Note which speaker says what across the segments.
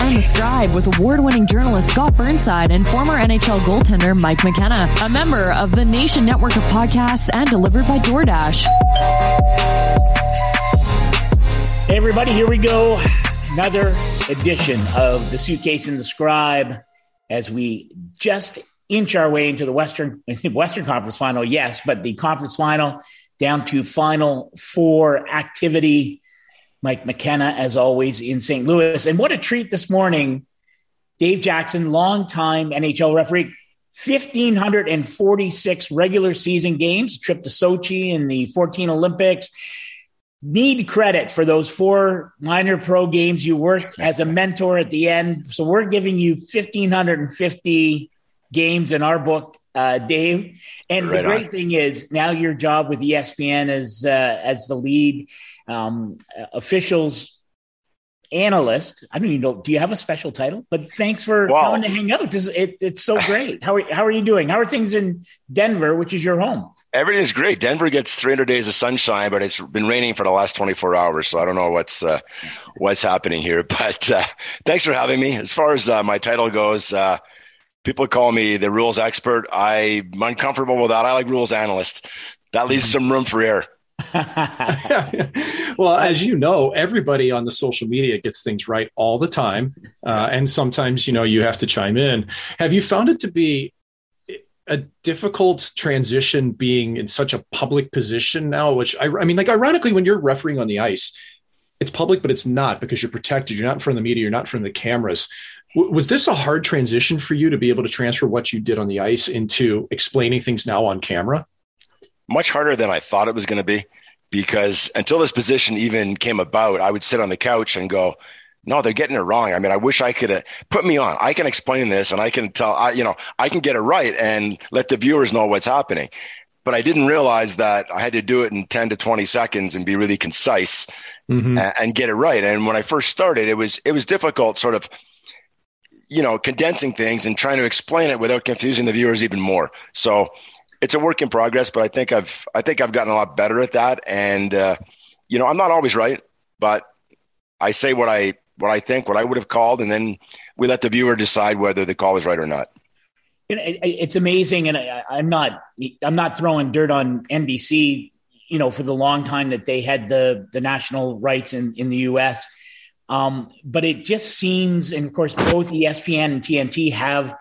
Speaker 1: and the Scribe with award-winning journalist Scott Burnside and former NHL goaltender Mike McKenna, a member of the Nation Network of Podcasts and delivered by DoorDash.
Speaker 2: Hey, everybody, here we go. Another edition of the Suitcase and the Scribe as we just inch our way into the Western Western Conference Final. Yes, but the conference final down to final four activity. Mike McKenna, as always, in St. Louis. And what a treat this morning. Dave Jackson, longtime NHL referee, 1,546 regular season games, trip to Sochi in the 14 Olympics. Need credit for those four minor pro games you worked as a mentor at the end. So we're giving you 1,550 games in our book, uh, Dave. And right the great on. thing is now your job with ESPN as, uh, as the lead um, officials analyst. I don't even know. Do you have a special title? But thanks for wow. coming to hang out. It, it's so great. How are, how are you doing? How are things in Denver, which is your home?
Speaker 3: Everything's great. Denver gets 300 days of sunshine, but it's been raining for the last 24 hours, so I don't know what's uh, what's happening here. But uh, thanks for having me. As far as uh, my title goes, uh, people call me the rules expert. I'm uncomfortable with that. I like rules analyst. That leaves some room for error.
Speaker 4: well, as you know, everybody on the social media gets things right all the time. Uh, and sometimes, you know, you have to chime in. Have you found it to be a difficult transition being in such a public position now? Which I, I mean, like, ironically, when you're refereeing on the ice, it's public, but it's not because you're protected. You're not in front of the media, you're not in front of the cameras. Was this a hard transition for you to be able to transfer what you did on the ice into explaining things now on camera?
Speaker 3: much harder than I thought it was going to be because until this position even came about, I would sit on the couch and go, no, they're getting it wrong. I mean, I wish I could have put me on. I can explain this and I can tell, I, you know, I can get it right and let the viewers know what's happening. But I didn't realize that I had to do it in 10 to 20 seconds and be really concise mm-hmm. and, and get it right. And when I first started, it was, it was difficult sort of, you know, condensing things and trying to explain it without confusing the viewers even more. So it's a work in progress, but I think I've I think I've gotten a lot better at that. And uh, you know, I'm not always right, but I say what I what I think, what I would have called, and then we let the viewer decide whether the call was right or not.
Speaker 2: It's amazing, and I, I'm not I'm not throwing dirt on NBC. You know, for the long time that they had the the national rights in in the U.S. Um, but it just seems, and of course, both ESPN and TNT have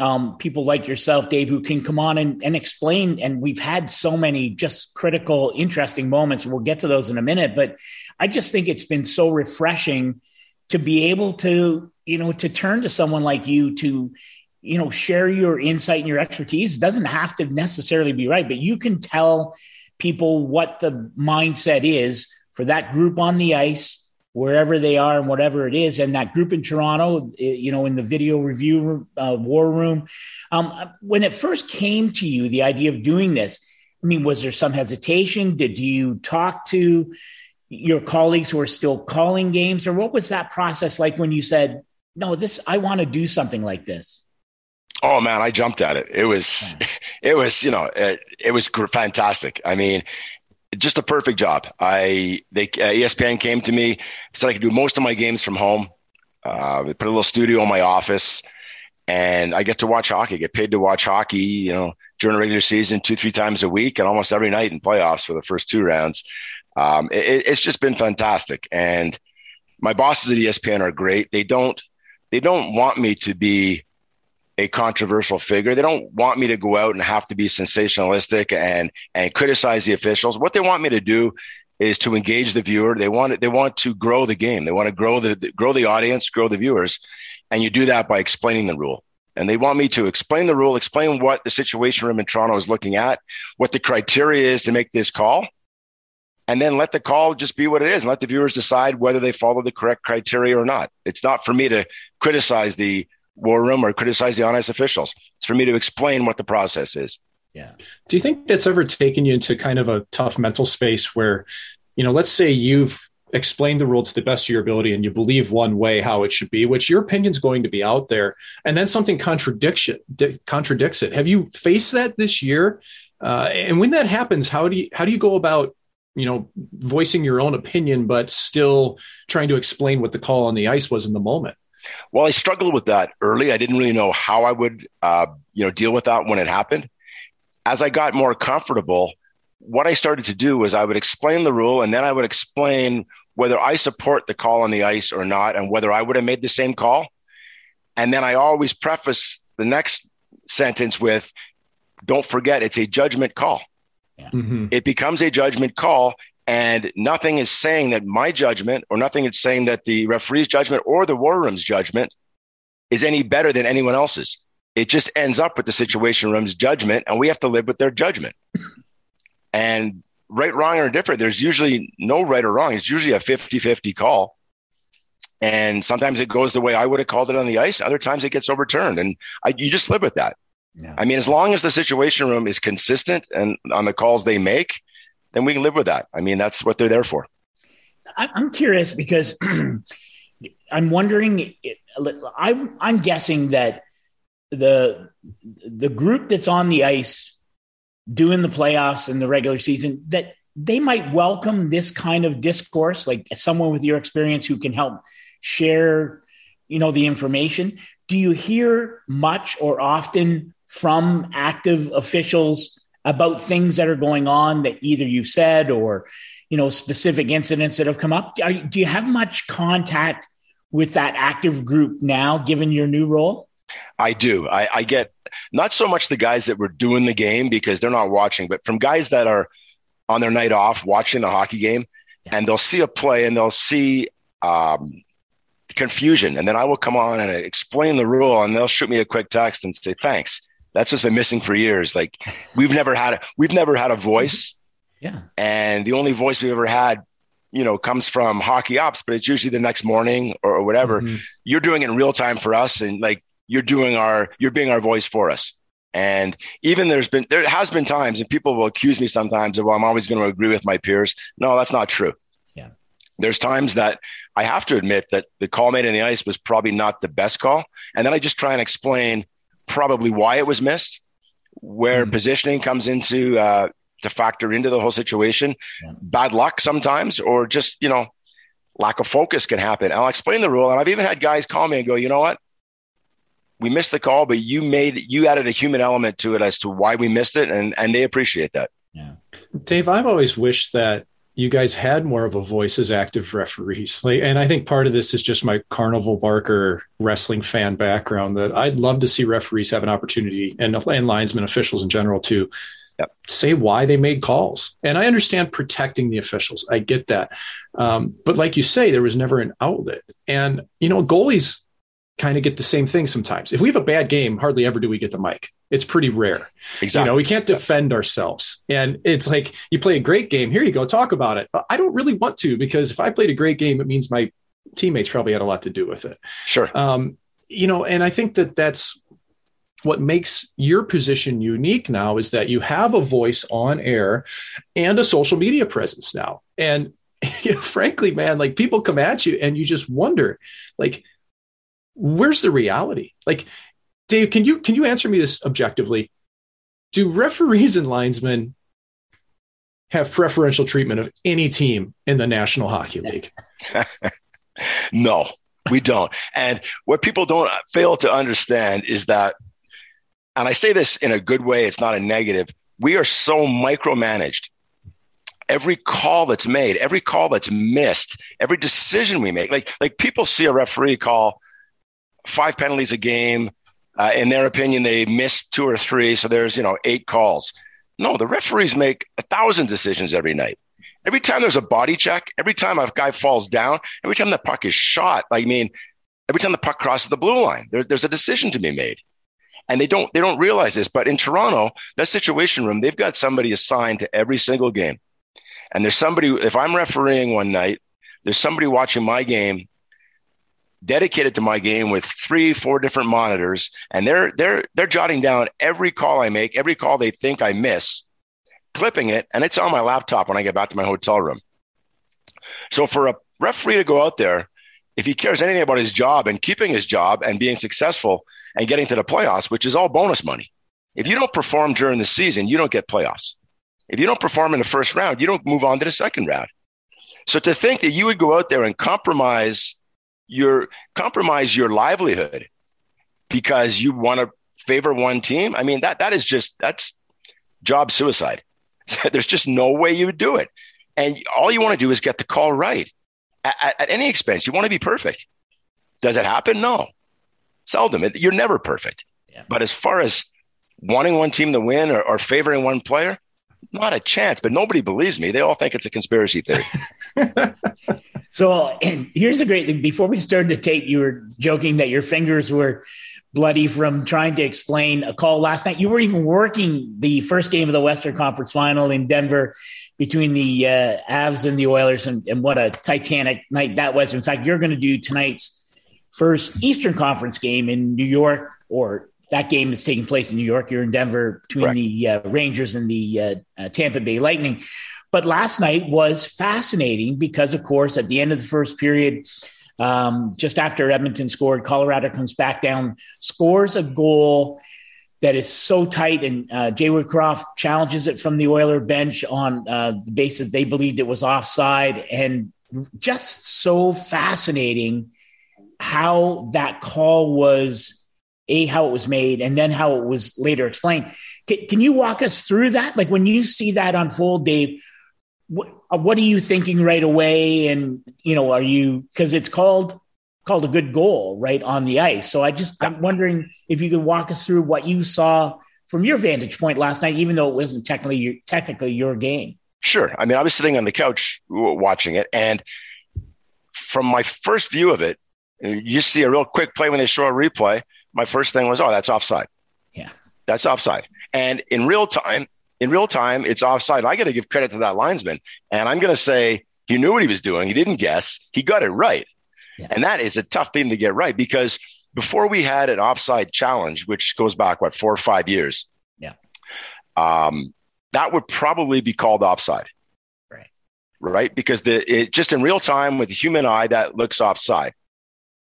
Speaker 2: um, people like yourself, Dave, who can come on and, and explain. And we've had so many just critical, interesting moments. We'll get to those in a minute. But I just think it's been so refreshing to be able to, you know, to turn to someone like you to, you know, share your insight and your expertise. It doesn't have to necessarily be right, but you can tell people what the mindset is for that group on the ice wherever they are and whatever it is. And that group in Toronto, eh, you know, in the video review uh, war room, um, when it first came to you, the idea of doing this, I mean, was there some hesitation? Did you talk to your colleagues who are still calling games, or what was that process like when you said, "No, this I want to do something like this"?
Speaker 3: Oh man, I jumped at it. It was, it was, you know, it, it was fantastic. I mean, just a perfect job. I they uh, ESPN came to me said I could do most of my games from home. Uh, they put a little studio in my office, and I get to watch hockey. Get paid to watch hockey. You know, during the regular season, two three times a week, and almost every night in playoffs for the first two rounds. Um, it, it's just been fantastic. And my bosses at ESPN are great. They don't they don't want me to be a controversial figure. They don't want me to go out and have to be sensationalistic and and criticize the officials. What they want me to do is to engage the viewer. They want they want to grow the game. They want to grow the grow the audience, grow the viewers, and you do that by explaining the rule. And they want me to explain the rule, explain what the situation room in Toronto is looking at, what the criteria is to make this call, and then let the call just be what it is and let the viewers decide whether they follow the correct criteria or not. It's not for me to criticize the war room or criticize the honest officials. It's for me to explain what the process is.
Speaker 4: Yeah. Do you think that's ever taken you into kind of a tough mental space where, you know, let's say you've explained the rule to the best of your ability and you believe one way how it should be, which your opinion's going to be out there, and then something contradicts it, contradicts it. Have you faced that this year? Uh, and when that happens, how do you how do you go about you know voicing your own opinion, but still trying to explain what the call on the ice was in the moment?
Speaker 3: Well, I struggled with that early. I didn't really know how I would, uh, you know, deal with that when it happened. As I got more comfortable, what I started to do was I would explain the rule, and then I would explain whether I support the call on the ice or not, and whether I would have made the same call. And then I always preface the next sentence with, "Don't forget, it's a judgment call." Yeah. Mm-hmm. It becomes a judgment call, and nothing is saying that my judgment or nothing is saying that the referee's judgment or the war room's judgment is any better than anyone else's. It just ends up with the situation room's judgment, and we have to live with their judgment. and right, wrong, or different, there's usually no right or wrong. It's usually a 50 50 call. And sometimes it goes the way I would have called it on the ice. Other times it gets overturned. And I, you just live with that. Yeah. I mean, as long as the situation room is consistent and on the calls they make, then we can live with that. I mean, that's what they're there for.
Speaker 2: I'm curious because I'm wondering. I'm I'm guessing that the the group that's on the ice doing the playoffs and the regular season that they might welcome this kind of discourse, like someone with your experience who can help share, you know, the information. Do you hear much or often from active officials about things that are going on that either you've said or you know specific incidents that have come up. Are, do you have much contact with that active group now given your new role?
Speaker 3: I do. I, I get not so much the guys that were doing the game because they're not watching but from guys that are on their night off watching the hockey game yeah. and they'll see a play and they'll see um, confusion. And then i will come on and explain the rule and they'll shoot me a quick text and say thanks that's what's been missing for years. Like we've never had a, we've never had a voice.
Speaker 2: Yeah.
Speaker 3: And the only voice we've ever had, you know, comes from hockey ops, but it's usually the next morning or, or whatever. Mm-hmm. You're doing it in real time for us. And like you're doing our, you're being our voice for us. And even there's been, there has been times and people will accuse me sometimes of, well, I'm always going to agree with my peers. No, that's not true.
Speaker 2: Yeah.
Speaker 3: There's times that I have to admit that the call made in the ice was probably not the best call. And then I just try and explain probably why it was missed, where mm positioning comes into uh, to factor into the whole situation. Yeah. Bad luck sometimes, or just you know, lack of focus can happen. I'll explain the rule, and I've even had guys call me and go, you know what? We missed the call, but you made you added a human element to it as to why we missed it, and and they appreciate that.
Speaker 4: Yeah, Dave, I've always wished that you guys had more of a voice as active referees. Like, and I think part of this is just my carnival barker wrestling fan background that I'd love to see referees have an opportunity and, and linesmen officials in general to yep. say why they made calls. And I understand protecting the officials. I get that. Um, but like you say, there was never an outlet. And, you know, goalies kind of get the same thing sometimes. If we have a bad game, hardly ever do we get the mic. It's pretty rare.
Speaker 3: Exactly.
Speaker 4: You know, we can't defend ourselves. And it's like you play a great game. Here you go, talk about it. But I don't really want to because if I played a great game, it means my teammates probably had a lot to do with it.
Speaker 3: Sure.
Speaker 4: Um, you know, and I think that that's what makes your position unique now is that you have a voice on air and a social media presence now. And you know, frankly, man, like people come at you and you just wonder, like, where's the reality? Like, Dave, can you can you answer me this objectively? Do referees and linesmen have preferential treatment of any team in the National Hockey League?
Speaker 3: no, we don't. And what people don't fail to understand is that, and I say this in a good way, it's not a negative. We are so micromanaged every call that's made, every call that's missed, every decision we make. Like like people see a referee call five penalties a game. Uh, in their opinion, they missed two or three, so there's you know eight calls. No, the referees make a thousand decisions every night. Every time there's a body check, every time a guy falls down, every time the puck is shot, I mean, every time the puck crosses the blue line, there, there's a decision to be made and they don't they don't realize this. But in Toronto, that situation room, they've got somebody assigned to every single game, and there's somebody. If I'm refereeing one night, there's somebody watching my game, dedicated to my game with three, four different monitors, and they're they're they're jotting down every call I make, every call they think I miss, clipping it, and it's on my laptop when I get back to my hotel room. So for a referee to go out there if he cares anything about his job and keeping his job and being successful and getting to the playoffs, which is all bonus money. If you don't perform during the season, you don't get playoffs. If you don't perform in the first round, you don't move on to the second round. So to think that you would go out there and compromise your compromise your livelihood because you want to favor one team, I mean that that is just that's job suicide. There's just no way you would do it. And all you want to do is get the call right at, at any expense. You want to be perfect. Does it happen? No, seldom. It, you're never perfect. Yeah. But as far as wanting one team to win or, or favoring one player, not a chance. But nobody believes me. They all think it's a conspiracy theory.
Speaker 2: so and here's a great thing. Before we started to tape, you were joking that your fingers were bloody from trying to explain a call last night. You were even working the first game of the Western Conference Final in Denver between the uh, Avs and the Oilers, and, and what a titanic night that was. In fact, you're going to do tonight's first Eastern Conference game in New York, or that game is taking place in New York. You're in Denver between Correct. the uh, Rangers and the uh, uh, Tampa Bay Lightning. But last night was fascinating because, of course, at the end of the first period, um, just after Edmonton scored, Colorado comes back down, scores a goal that is so tight. And uh, Jay Woodcroft challenges it from the Oiler bench on uh, the basis they believed it was offside. And just so fascinating how that call was a how it was made and then how it was later explained. Can, can you walk us through that? Like when you see that unfold, Dave, what, uh, what are you thinking right away? And you know, are you because it's called called a good goal right on the ice. So I just I'm wondering if you could walk us through what you saw from your vantage point last night, even though it wasn't technically your, technically your game.
Speaker 3: Sure. I mean, I was sitting on the couch watching it, and from my first view of it, uh, you see a real quick play when they show a replay. My first thing was, oh, that's offside.
Speaker 2: Yeah,
Speaker 3: that's offside. And in real time, in real time, it's offside. I got to give credit to that linesman, and I'm going to say he knew what he was doing. He didn't guess. He got it right. Yeah. And that is a tough thing to get right because before we had an offside challenge, which goes back, what, four or five years?
Speaker 2: Yeah.
Speaker 3: Um, that would probably be called offside.
Speaker 2: Right.
Speaker 3: Right. Because the, it, just in real time with the human eye, that looks offside.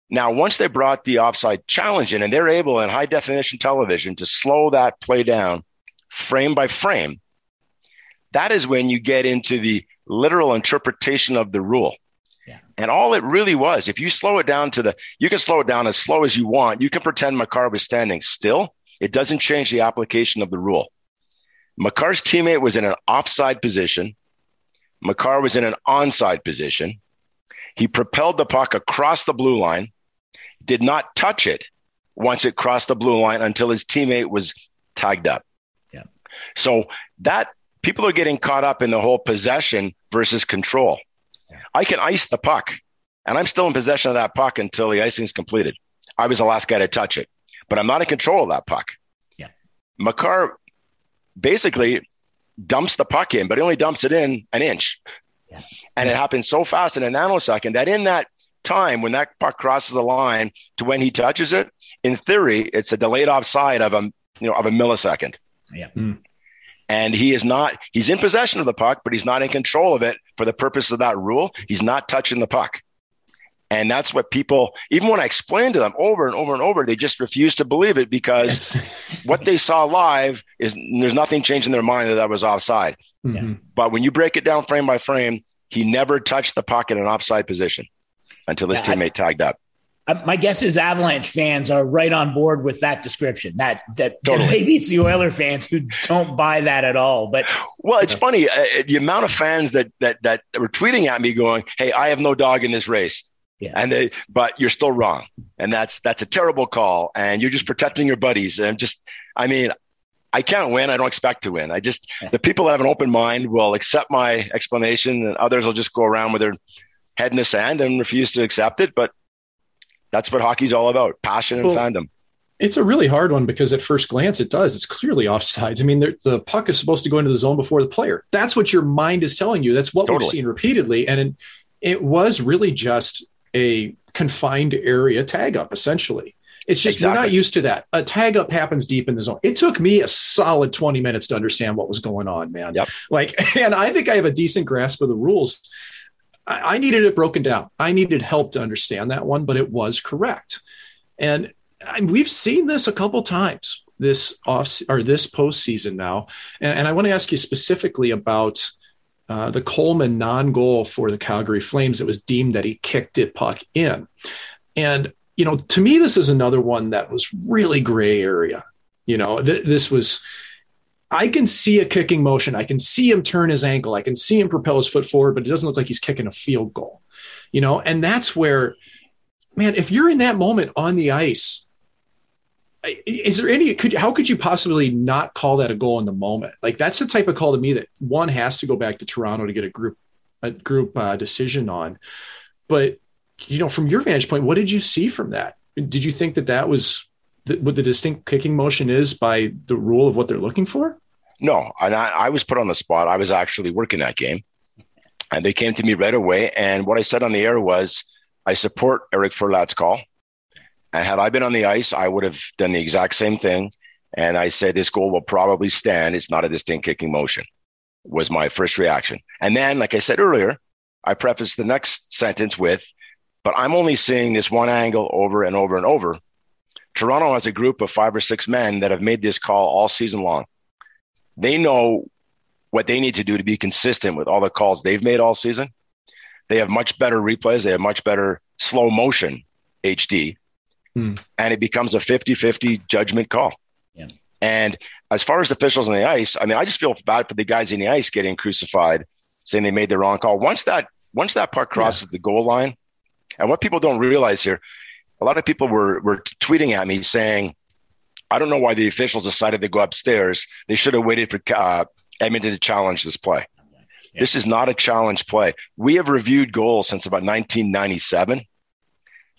Speaker 3: Now, once they brought the offside challenge in and they're able in high definition television to slow that play down frame by frame, that is when you get into the literal interpretation of the rule. And all it really was, if you slow it down to the, you can slow it down as slow as you want. You can pretend Makar was standing still. It doesn't change the application of the rule. Makar's teammate was in an offside position. Makar was in an onside position. He propelled the puck across the blue line, did not touch it once it crossed the blue line until his teammate was tagged up.
Speaker 2: Yeah.
Speaker 3: So that people are getting caught up in the whole possession versus control. I can ice the puck and I'm still in possession of that puck until the icing is completed. I was the last guy to touch it, but I'm not in control of that puck.
Speaker 2: Yeah.
Speaker 3: Makar basically dumps the puck in, but he only dumps it in an inch. Yeah. And it happens so fast in a nanosecond that in that time when that puck crosses the line to when he touches it, in theory, it's a delayed offside of a you know of a millisecond.
Speaker 2: Yeah. Mm
Speaker 3: and he is not he's in possession of the puck but he's not in control of it for the purpose of that rule. He's not touching the puck. And that's what people even when i explained to them over and over and over they just refuse to believe it because what they saw live is there's nothing changed in their mind that that was offside. Mm-hmm. but when you break it down frame by frame he never touched the puck in an offside position until his yeah, teammate I, tagged up
Speaker 2: my guess is Avalanche fans are right on board with that description. That that, totally. maybe it's the Oiler fans who don't buy that at all. But
Speaker 3: well, it's funny uh, the amount of fans that that that were tweeting at me going, "Hey, I have no dog in this race." Yeah. And they, but you're still wrong, and that's that's a terrible call, and you're just protecting your buddies. And just, I mean, I can't win. I don't expect to win. I just yeah. the people that have an open mind will accept my explanation, and others will just go around with their head in the sand and refuse to accept it. But that's what hockey's all about passion and well, fandom.
Speaker 4: It's a really hard one because at first glance it does. It's clearly offsides. I mean, the puck is supposed to go into the zone before the player. That's what your mind is telling you. That's what totally. we've seen repeatedly. And it, it, was really just a confined area tag up, essentially. It's just exactly. we're not used to that. A tag up happens deep in the zone. It took me a solid 20 minutes to understand what was going on, man. Yep. Like, and I think I have a decent grasp of the rules. I, I needed it broken down. I needed help to understand that one, but it was correct. And I, we've seen this a couple times this off or this postseason now. And, and I want to ask you specifically about uh, the Coleman non-goal for the Calgary Flames. It was deemed that he kicked it puck in, and you know, to me, this is another one that was really gray area. You know, th- this was I can see a kicking motion. I can see him turn his ankle. I can see him propel his foot forward, but it doesn't look like he's kicking a field goal. You know, and that's where, man, if you're in that moment on the ice, is there any could how could you possibly not call that a goal in the moment? Like that's the type of call to me that one has to go back to Toronto to get a group a group uh, decision on. But you know, from your vantage point, what did you see from that? Did you think that that was the, what the distinct kicking motion is by the rule of what they're looking for?
Speaker 3: No, and I, I was put on the spot. I was actually working that game, and they came to me right away. And what I said on the air was, I support Eric Furlatt's call. And had I been on the ice, I would have done the exact same thing. And I said, this goal will probably stand. It's not a distinct kicking motion, was my first reaction. And then, like I said earlier, I prefaced the next sentence with, but I'm only seeing this one angle over and over and over. Toronto has a group of five or six men that have made this call all season long. They know what they need to do to be consistent with all the calls they've made all season. They have much better replays. They have much better slow motion HD. Hmm. And it becomes a 50 50 judgment call. Yeah. And as far as officials on the ice, I mean, I just feel bad for the guys in the ice getting crucified, saying they made the wrong call. Once that once that puck crosses yeah. the goal line, and what people don't realize here, a lot of people were were tweeting at me saying, I don't know why the officials decided to go upstairs. They should have waited for uh, Edmonton to challenge this play. Yeah. This is not a challenge play. We have reviewed goals since about 1997,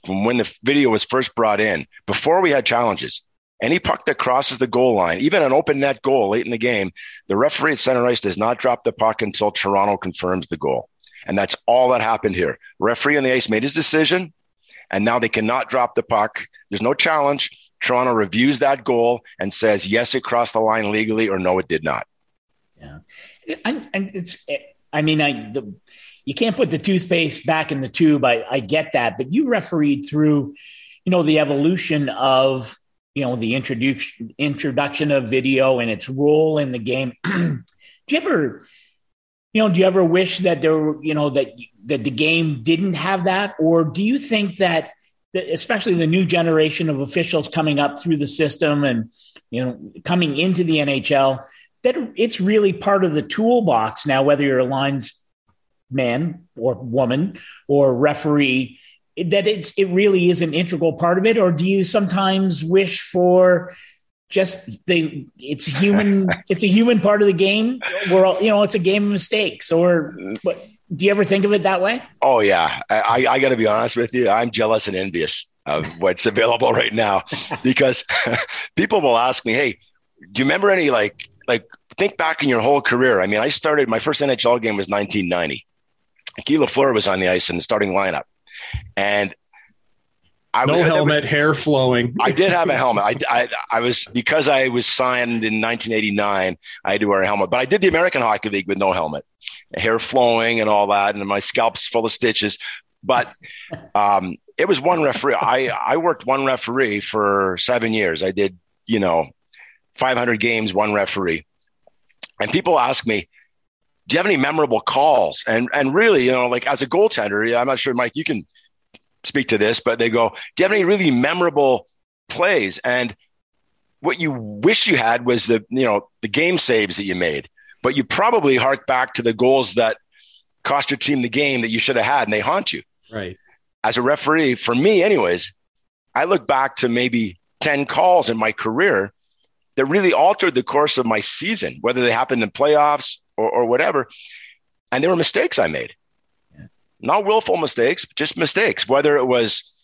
Speaker 3: from when the video was first brought in, before we had challenges. Any puck that crosses the goal line, even an open net goal late in the game, the referee at center ice does not drop the puck until Toronto confirms the goal. And that's all that happened here. Referee on the ice made his decision, and now they cannot drop the puck. There's no challenge. Toronto reviews that goal and says, yes, it crossed the line legally or no, it did not.
Speaker 2: Yeah. And, it's, I mean, I, the, you can't put the toothpaste back in the tube. I, I get that, but you refereed through, you know, the evolution of, you know, the introduction, introduction of video and its role in the game. do you ever, you know, do you ever wish that there you know, that, that the game didn't have that? Or do you think that, especially the new generation of officials coming up through the system and you know coming into the NHL that it's really part of the toolbox now whether you're a lines man or woman or referee that it's it really is an integral part of it. Or do you sometimes wish for just the it's human it's a human part of the game? We're all you know it's a game of mistakes or but do you ever think of it that way?
Speaker 3: Oh yeah, I, I got to be honest with you. I'm jealous and envious of what's available right now because people will ask me, "Hey, do you remember any like like think back in your whole career?" I mean, I started my first NHL game was 1990. Guy Lafleur was on the ice in the starting lineup, and
Speaker 4: I no helmet, hair flowing.
Speaker 3: I did have a helmet. I, I, I was because I was signed in 1989. I had to wear a helmet, but I did the American Hockey League with no helmet, hair flowing and all that, and my scalp's full of stitches. But um, it was one referee. I I worked one referee for seven years. I did you know 500 games, one referee, and people ask me, do you have any memorable calls? And and really, you know, like as a goaltender, I'm not sure, Mike, you can speak to this, but they go, "Do you have any really memorable plays?" And what you wish you had was the you know the game saves that you made, but you probably hark back to the goals that cost your team the game that you should have had, and they haunt you.
Speaker 4: Right.
Speaker 3: As a referee, for me, anyways, I look back to maybe ten calls in my career that really altered the course of my season, whether they happened in playoffs or, or whatever. And there were mistakes I made. Not willful mistakes, just mistakes, whether it was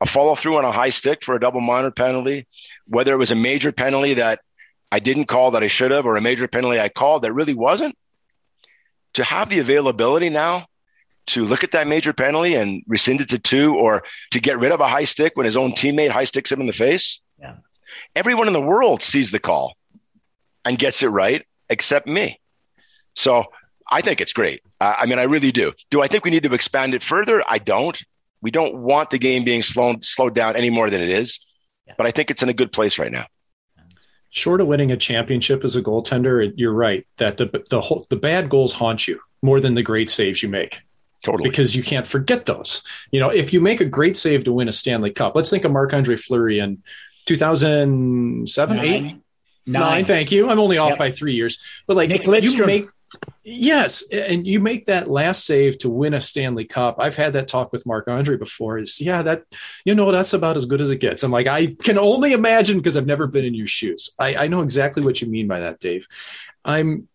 Speaker 3: a follow through on a high stick for a double minor penalty, whether it was a major penalty that I didn't call that I should have, or a major penalty I called that really wasn't. To have the availability now to look at that major penalty and rescind it to two, or to get rid of a high stick when his own teammate high sticks him in the face.
Speaker 2: Yeah.
Speaker 3: Everyone in the world sees the call and gets it right, except me. So I think it's great. Uh, I mean, I really do. Do I think we need to expand it further? I don't. We don't want the game being slowed slowed down any more than it is, yeah. but I think it's in a good place right now.
Speaker 4: Short of winning a championship as a goaltender, you're right that the the whole, the bad goals haunt you more than the great saves you make.
Speaker 3: Totally.
Speaker 4: Because you can't forget those. You know, if you make a great save to win a Stanley Cup, let's think of Marc Andre Fleury in 2007, Nine. 8, Nine. Nine. Thank you. I'm only off yep. by three years. But like
Speaker 2: Nick Lidstrom.
Speaker 4: you make Yes, and you make that last save to win a Stanley Cup. I've had that talk with Marc Andre before. Is yeah, that you know that's about as good as it gets. I'm like, I can only imagine because I've never been in your shoes. I, I know exactly what you mean by that, Dave. I'm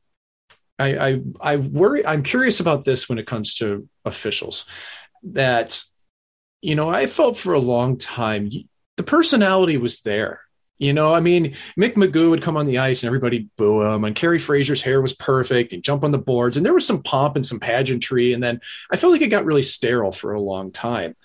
Speaker 4: I, I I worry. I'm curious about this when it comes to officials. That you know, I felt for a long time the personality was there. You know, I mean, Mick McGeough would come on the ice and everybody boo him, and Kerry Fraser's hair was perfect and jump on the boards, and there was some pomp and some pageantry. And then I felt like it got really sterile for a long time.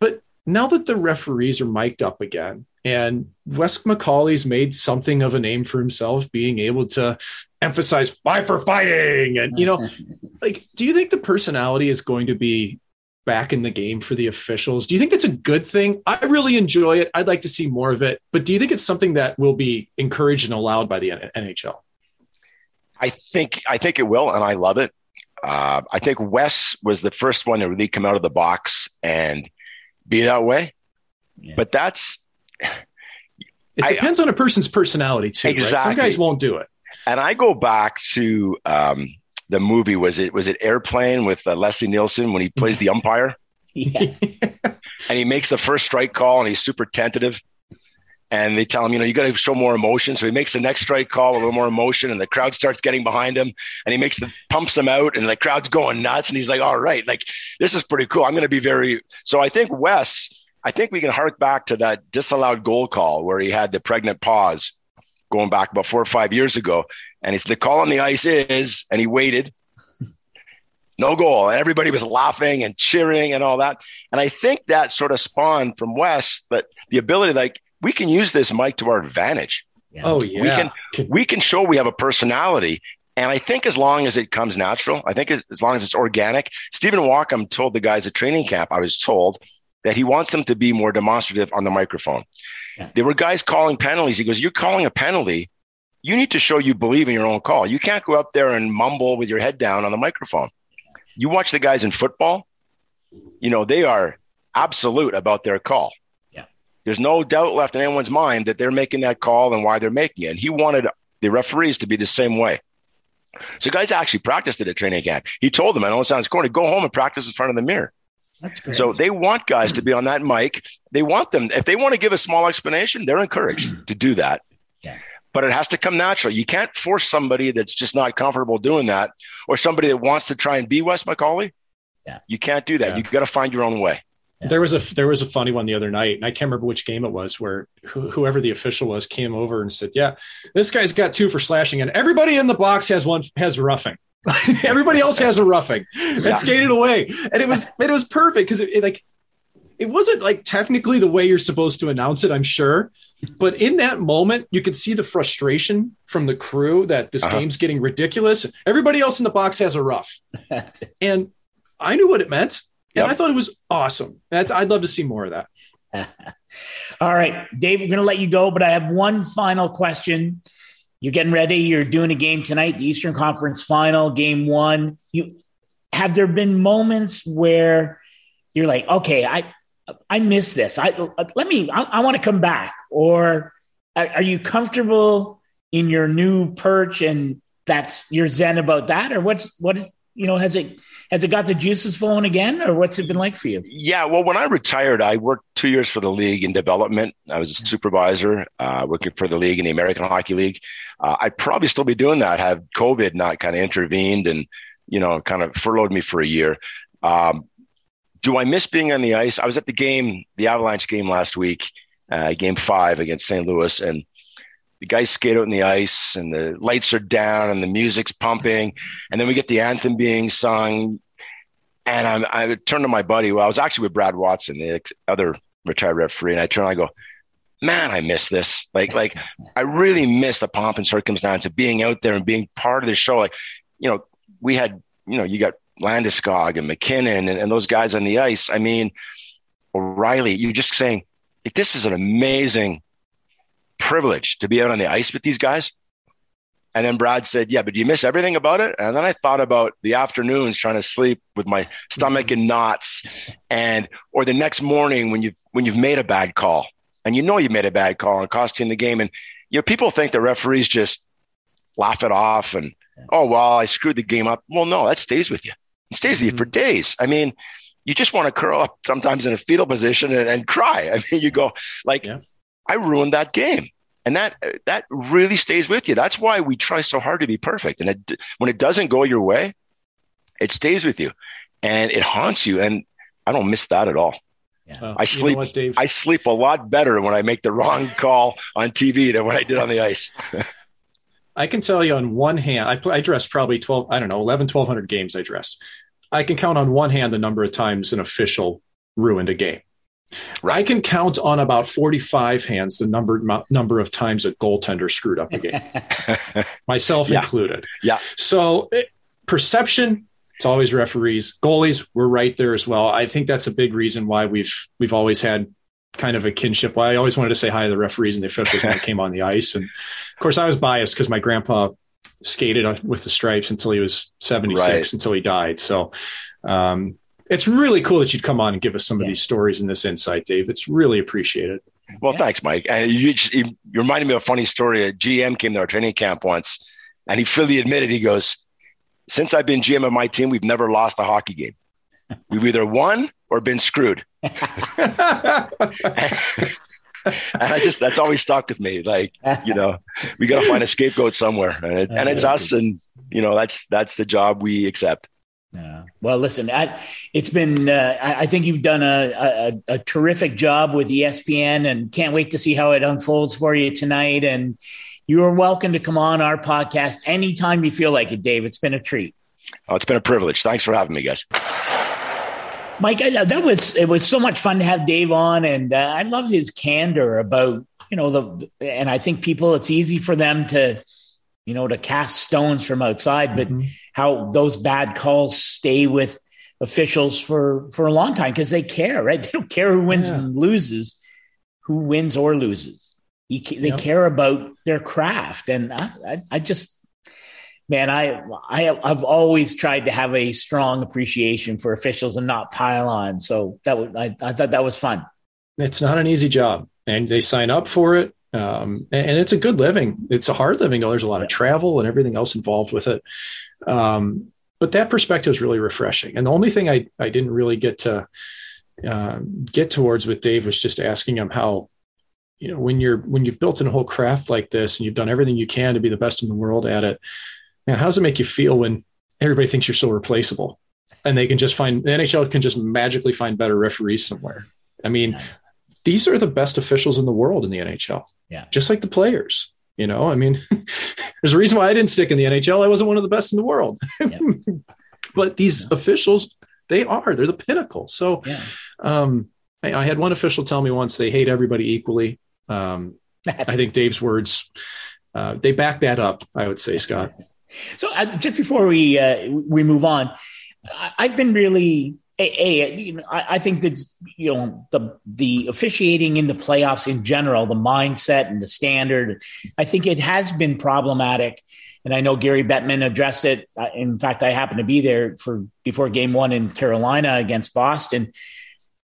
Speaker 4: But now that the referees are mic'd up again, and Wes McCauley's made something of a name for himself, being able to emphasize fight for fighting, and you know, like, do you think the personality is going to be back in the game for the officials. Do you think it's a good thing? I really enjoy it. I'd like to see more of it. But do you think it's something that will be encouraged and allowed by the NHL?
Speaker 3: I think I think it will, and I love it. Uh, I think Wes was the first one to really come out of the box and be that way. Yeah. But that's
Speaker 4: it depends I, on a person's personality too. Exactly. Right? Some guys won't do it.
Speaker 3: And I go back to um, the movie was it was it Airplane with uh, Leslie Nielsen when he plays the umpire.
Speaker 2: Yes.
Speaker 3: and he makes the first strike call and he's super tentative. And they tell him, you know, you got to show more emotion. So he makes the next strike call with a little more emotion, and the crowd starts getting behind him. And he makes the pumps him out, and the crowd's going nuts. And he's like, "All right, like this is pretty cool. I'm going to be very." So I think Wes, I think we can hark back to that disallowed goal call where he had the pregnant pause going back about four or five years ago. And it's the call on the ice is, and he waited. No goal. And everybody was laughing and cheering and all that. And I think that sort of spawned from Wes that the ability, like, we can use this mic to our advantage.
Speaker 4: Yeah. Oh, yeah.
Speaker 3: We can, we can show we have a personality. And I think as long as it comes natural, I think as long as it's organic, Stephen Walkom told the guys at training camp, I was told that he wants them to be more demonstrative on the microphone. Yeah. There were guys calling penalties. He goes, You're calling a penalty. You need to show you believe in your own call. You can't go up there and mumble with your head down on the microphone. You watch the guys in football, you know, they are absolute about their call.
Speaker 2: Yeah.
Speaker 3: There's no doubt left in anyone's mind that they're making that call and why they're making it. And he wanted the referees to be the same way. So guys actually practiced it at training camp. He told them, I know it sounds corny, go home and practice in front of the mirror.
Speaker 2: That's great.
Speaker 3: So they want guys to be on that mic. They want them, if they want to give a small explanation, they're encouraged to do that.
Speaker 2: Yeah.
Speaker 3: But it has to come natural. You can't force somebody that's just not comfortable doing that or somebody that wants to try and be Wes McCauley.
Speaker 2: Yeah.
Speaker 3: You can't do that. Yeah. You got to find your own way.
Speaker 4: Yeah. There was a there was a funny one the other night, and I can't remember which game it was, where wh- whoever the official was came over and said, "Yeah, this guy's got two for slashing, and everybody in the box has one has roughing." Everybody else has a roughing and yeah. skated away, and it was it was perfect because it, it like it wasn't like technically the way you're supposed to announce it. I'm sure, but in that moment, you could see the frustration from the crew that this uh-huh. game's getting ridiculous. Everybody else in the box has a rough, and I knew what it meant, and yep. I thought it was awesome. That's, I'd love to see more of that.
Speaker 2: All right, Dave, we're going to let you go, but I have one final question you're getting ready. You're doing a game tonight, the Eastern Conference Final, Game One. You have there been moments where you're like, okay, I I miss this. I let me. I, I want to come back. Or are you comfortable in your new perch and that's you're zen about that, or what's what is you know has it has it got the juices flowing again, or what's it been like for you?
Speaker 3: Yeah, well, when I retired, I worked two years for the league in development. I was a supervisor uh, working for the league in the American Hockey League. Uh, I'd probably still be doing that had COVID not kind of intervened and you know kind of furloughed me for a year. Um, do I miss being on the ice? I was at the game, the Avalanche game last week, uh, game five against St. Louis, and the guys skate out in the ice, and the lights are down, and the music's pumping, and then we get the anthem being sung, and I'm, I turn to my buddy. Well, I was actually with Brad Watson, the other retired referee, and I turn and I go, "Man, I miss this. Like, like I really miss the pomp and circumstance of being out there and being part of the show. Like, you know, we had, you know, you got Landeskog and MacKinnon and, and those guys on the ice. I mean, O'Reilly, you're just saying, like, this is an amazing privilege to be out on the ice with these guys. And then Brad said, Yeah, but do you miss everything about it? And then I thought about the afternoons trying to sleep with my stomach in knots and or the next morning when you've when you've made a bad call and you know you made a bad call and cost costing the game. And you know, people think the referees just laugh it off and oh well, I screwed the game up. Well, no, that stays with you. It stays with you for mm-hmm. days. I mean, you just want to curl up sometimes in a fetal position and, and cry. I mean, you go like, yeah. I ruined that game, and that that really stays with you. That's why we try so hard to be perfect. And it, when it doesn't go your way, it stays with you, and it haunts you. And I don't miss that at all. Yeah. I sleep. You know what, I sleep a lot better when I make the wrong call on TV than when I did on the ice.
Speaker 4: I can tell you on one hand, I, I dressed probably 12, I don't know, 11, 1200 games I dressed. I can count on one hand the number of times an official ruined a game. Right. I can count on about 45 hands the number number of times a goaltender screwed up a game, myself yeah. included.
Speaker 3: Yeah.
Speaker 4: So it, perception, it's always referees, goalies. We're right there as well. I think that's a big reason why we've we've always had kind of a kinship. Well, I always wanted to say hi to the referees and the officials when I came on the ice. And of course, I was biased because my grandpa skated with the stripes until he was 76, right. until he died. So, um, it's really cool that you'd come on and give us some yeah. of these stories and this insight, Dave. It's really appreciated.
Speaker 3: Well, yeah. thanks, Mike. And you, just, you reminded me of a funny story. A GM came to our training camp once, and he freely admitted, he goes, "Since I've been GM of my team, we've never lost a hockey game. We've either won or been screwed." and I just that's always stuck with me. Like you know, we got to find a scapegoat somewhere, and, it, and it's us, and you know that's that's the job we accept.
Speaker 2: Yeah. Well, listen, I, it's been, uh, I, I, think you've done a, a, a, terrific job with ESPN and can't wait to see how it unfolds for you tonight. And you are welcome to come on our podcast anytime you feel like it, Dave. It's been a treat.
Speaker 3: Oh, it's been a privilege. Thanks for having me, guys.
Speaker 2: Mike, I, that was it was so much fun to have Dave on, and uh, I love his candor about you know the. And I think people, it's easy for them to, you know, to cast stones from outside, but mm-hmm. how those bad calls stay with officials for for a long time because they care, right? They don't care who wins yeah. and loses, who wins or loses. they yep. care about their craft, and I, I, I just man, I, I I've always tried to have a strong appreciation for officials and not pile on. So that was I, I thought that was fun.
Speaker 4: It's not an easy job, and they sign up for it. Um, and, and, it's a good living. It's a hard living. There's a lot of travel and everything else involved with it. Um, but that perspective is really refreshing. And the only thing I, I didn't really get to uh, get towards with Dave was just asking him how, you know, when you're when you've built in a whole craft like this and you've done everything you can to be the best in the world at it, man, how does it make you feel when everybody thinks you're so replaceable and they can just find the NHL can just magically find better referees somewhere? I mean, yeah. these are the best officials in the world in the NHL.
Speaker 2: Yeah.
Speaker 4: Just like the players. You know, I mean, there's a reason why I didn't stick in the NHL. I wasn't one of the best in the world. Yeah. but these yeah. officials, they are, they're the pinnacle. So um, I, I, had one official tell me once they hate everybody equally. Um, I think Dave's words, uh, they back that up, I would say, Scott.
Speaker 2: So uh, just before we uh, we move on, I, have been really a, a you know, I, I, think that you know the the officiating in the playoffs in general, the mindset and the standard. I think it has been problematic, and I know Gary Bettman addressed it. In fact, I happened to be there for before Game One in Carolina against Boston.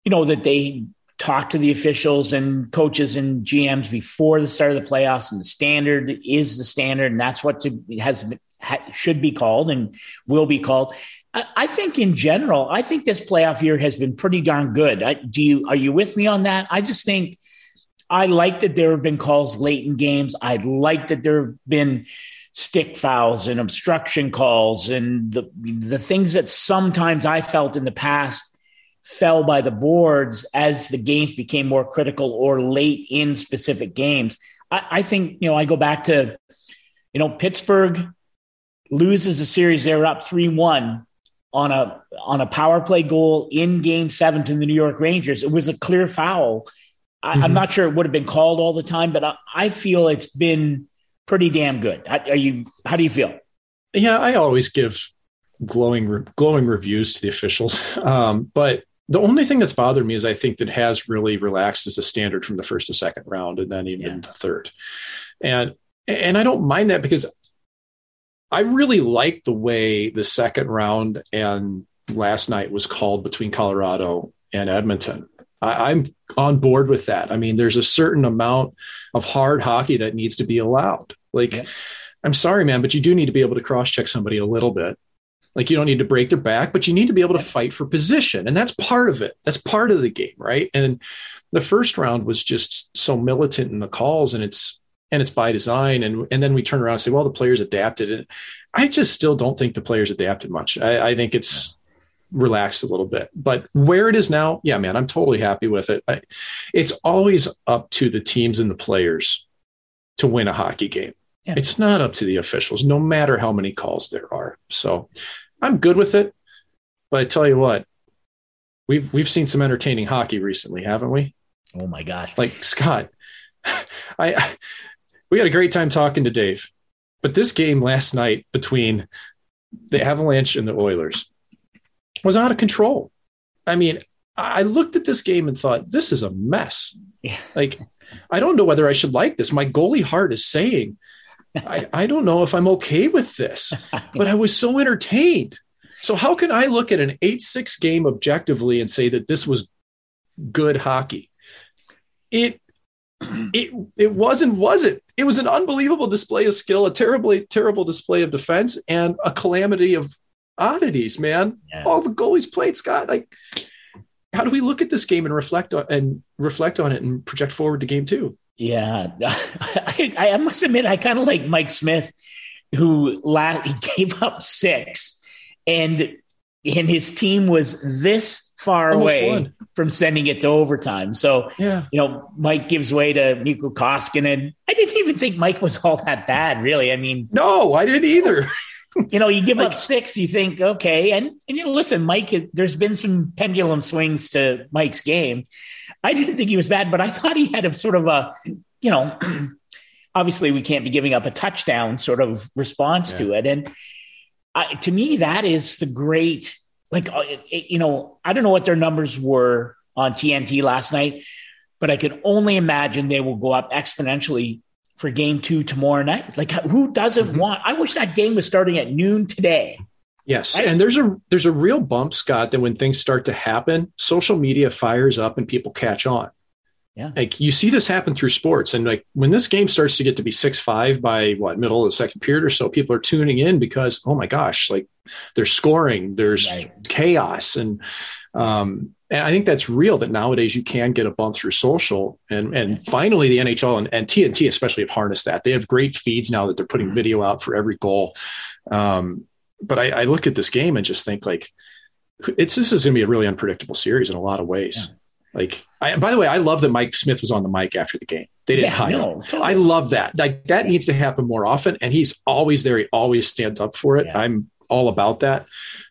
Speaker 2: you know, that they talk to the officials and coaches and GMs before the start of the playoffs, and the standard is the standard, and that's what to, has should be called and will be called. I think in general, I think this playoff year has been pretty darn good. I, do you are you with me on that? I just think I like that there have been calls late in games. I like that there have been stick fouls and obstruction calls and the the things that sometimes I felt in the past fell by the boards as the games became more critical or late in specific games. I, I think you know I go back to you know Pittsburgh loses a series they're up three one on a on a power play goal in game seven to the New York Rangers. It was a clear foul. I, am mm-hmm. not sure it would have been called all the time, but I, I feel it's been pretty damn good. Are you? How do you feel?
Speaker 4: Yeah, I always give glowing glowing reviews to the officials, um, but the only thing that's bothered me is I think that has really relaxed is the standard from the first to second round, and then even yeah. the third, and and I don't mind that because I really like the way the second round and last night was called between Colorado and Edmonton. I, am on board with that. I mean, there's a certain amount of hard hockey that needs to be allowed. Like, yeah. I'm sorry, man, but you do need to be able to cross check somebody a little bit. Like, you don't need to break their back, but you need to be able to fight for position. And that's part of it. That's part of the game, right? And the first round was just so militant in the calls, and it's and it's by design. And and then we turn around and say, well, the players adapted. And I just still don't think the players adapted much. I, I think it's relaxed a little bit. But where it is now, yeah, man, I'm totally happy with it. I, it's always up to the teams and the players to win a hockey game. Yeah. It's not up to the officials, no matter how many calls there are. So I'm good with it. But I tell you what, we've we've seen some entertaining hockey recently, haven't we?
Speaker 2: Oh my gosh!
Speaker 4: Like Scott, I we had a great time talking to Dave. But this game last night between the Avalanche and the Oilers was out of control. I mean, I looked at this game and thought, this is a mess. Yeah. Like, I don't know whether I should like this. My goalie heart is saying, I, I don't know if I'm okay with this, but I was so entertained. So, how can I look at an 8 6 game objectively and say that this was good hockey? It it it wasn't was it? It was an unbelievable display of skill a terribly terrible display of defense and a calamity of oddities man. Yeah. all the goalies played scott like how do we look at this game and reflect on and reflect on it and project forward to game two?
Speaker 2: Yeah. I, I must admit i kind of like mike smith who last, he gave up six and and his team was this far Almost away won. from sending it to overtime. So, yeah. you know, Mike gives way to Mikko Koskinen. I didn't even think Mike was all that bad, really. I mean,
Speaker 4: no, I didn't either.
Speaker 2: you know, you give like, up six, you think, okay. And, and, you know, listen, Mike, there's been some pendulum swings to Mike's game. I didn't think he was bad, but I thought he had a sort of a, you know, obviously we can't be giving up a touchdown sort of response yeah. to it. And I, to me, that is the great like uh, you know i don't know what their numbers were on tnt last night but i can only imagine they will go up exponentially for game two tomorrow night like who doesn't mm-hmm. want i wish that game was starting at noon today
Speaker 4: yes right? and there's a there's a real bump scott that when things start to happen social media fires up and people catch on yeah. Like you see this happen through sports. And like when this game starts to get to be six five by what middle of the second period or so, people are tuning in because, oh my gosh, like there's scoring, there's right. chaos. And um, and I think that's real that nowadays you can get a bump through social. And and finally the NHL and, and TNT especially have harnessed that. They have great feeds now that they're putting mm-hmm. video out for every goal. Um, but I, I look at this game and just think like it's this is gonna be a really unpredictable series in a lot of ways. Yeah. Like, I, by the way, I love that Mike Smith was on the mic after the game. They didn't yeah, hide no, him. Totally. I love that. Like that needs to happen more often. And he's always there. He always stands up for it. Yeah. I'm all about that.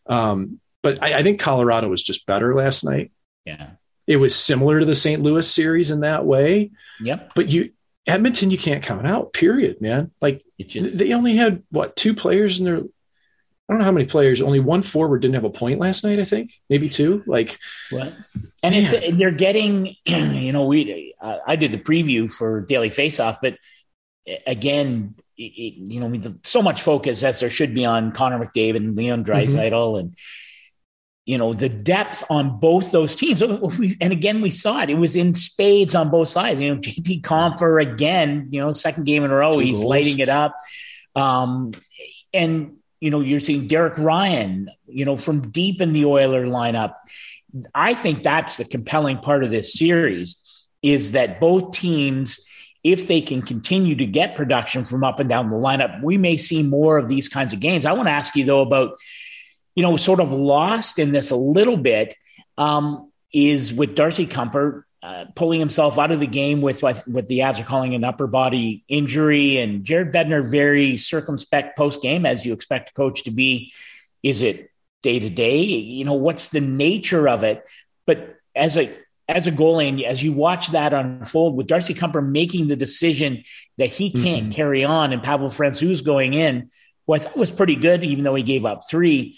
Speaker 4: Um, but I, I, think Colorado was just better last night.
Speaker 2: Yeah.
Speaker 4: It was similar to the St. Louis series in that way.
Speaker 2: Yep.
Speaker 4: But you Edmonton, you can't count out, period, man. Like just, they only had what two players in their I don't know how many players. Only one forward didn't have a point last night. I think maybe two. Like
Speaker 2: what? And man. it's they're getting. You know, we uh, I did the preview for Daily Faceoff, but again, it, you know, so much focus as there should be on Connor McDavid and Leon Draisaitl, mm-hmm. and you know the depth on both those teams and again we saw it it was in spades on both sides you know JT Compher again you know second game in a row Two he's goals. lighting it up um, and you know you're seeing Derek Ryan you know from deep in the Oiler lineup. I think that's the compelling part of this series is that both teams if they can continue to get production from up and down the lineup we may see more of these kinds of games. I want to ask you though about you know, sort of lost in this a little bit um, is with Darcy Kuemper uh, pulling himself out of the game with what, what the ads are calling an upper body injury, and Jared Bednar very circumspect post game, as you expect a coach to be. Is it day to day? You know, what's the nature of it? But as a as a goalie, and as you watch that unfold with Darcy Kuemper making the decision that he can't mm-hmm. carry on, and Pavel Francouz going in, who I thought was pretty good, even though he gave up three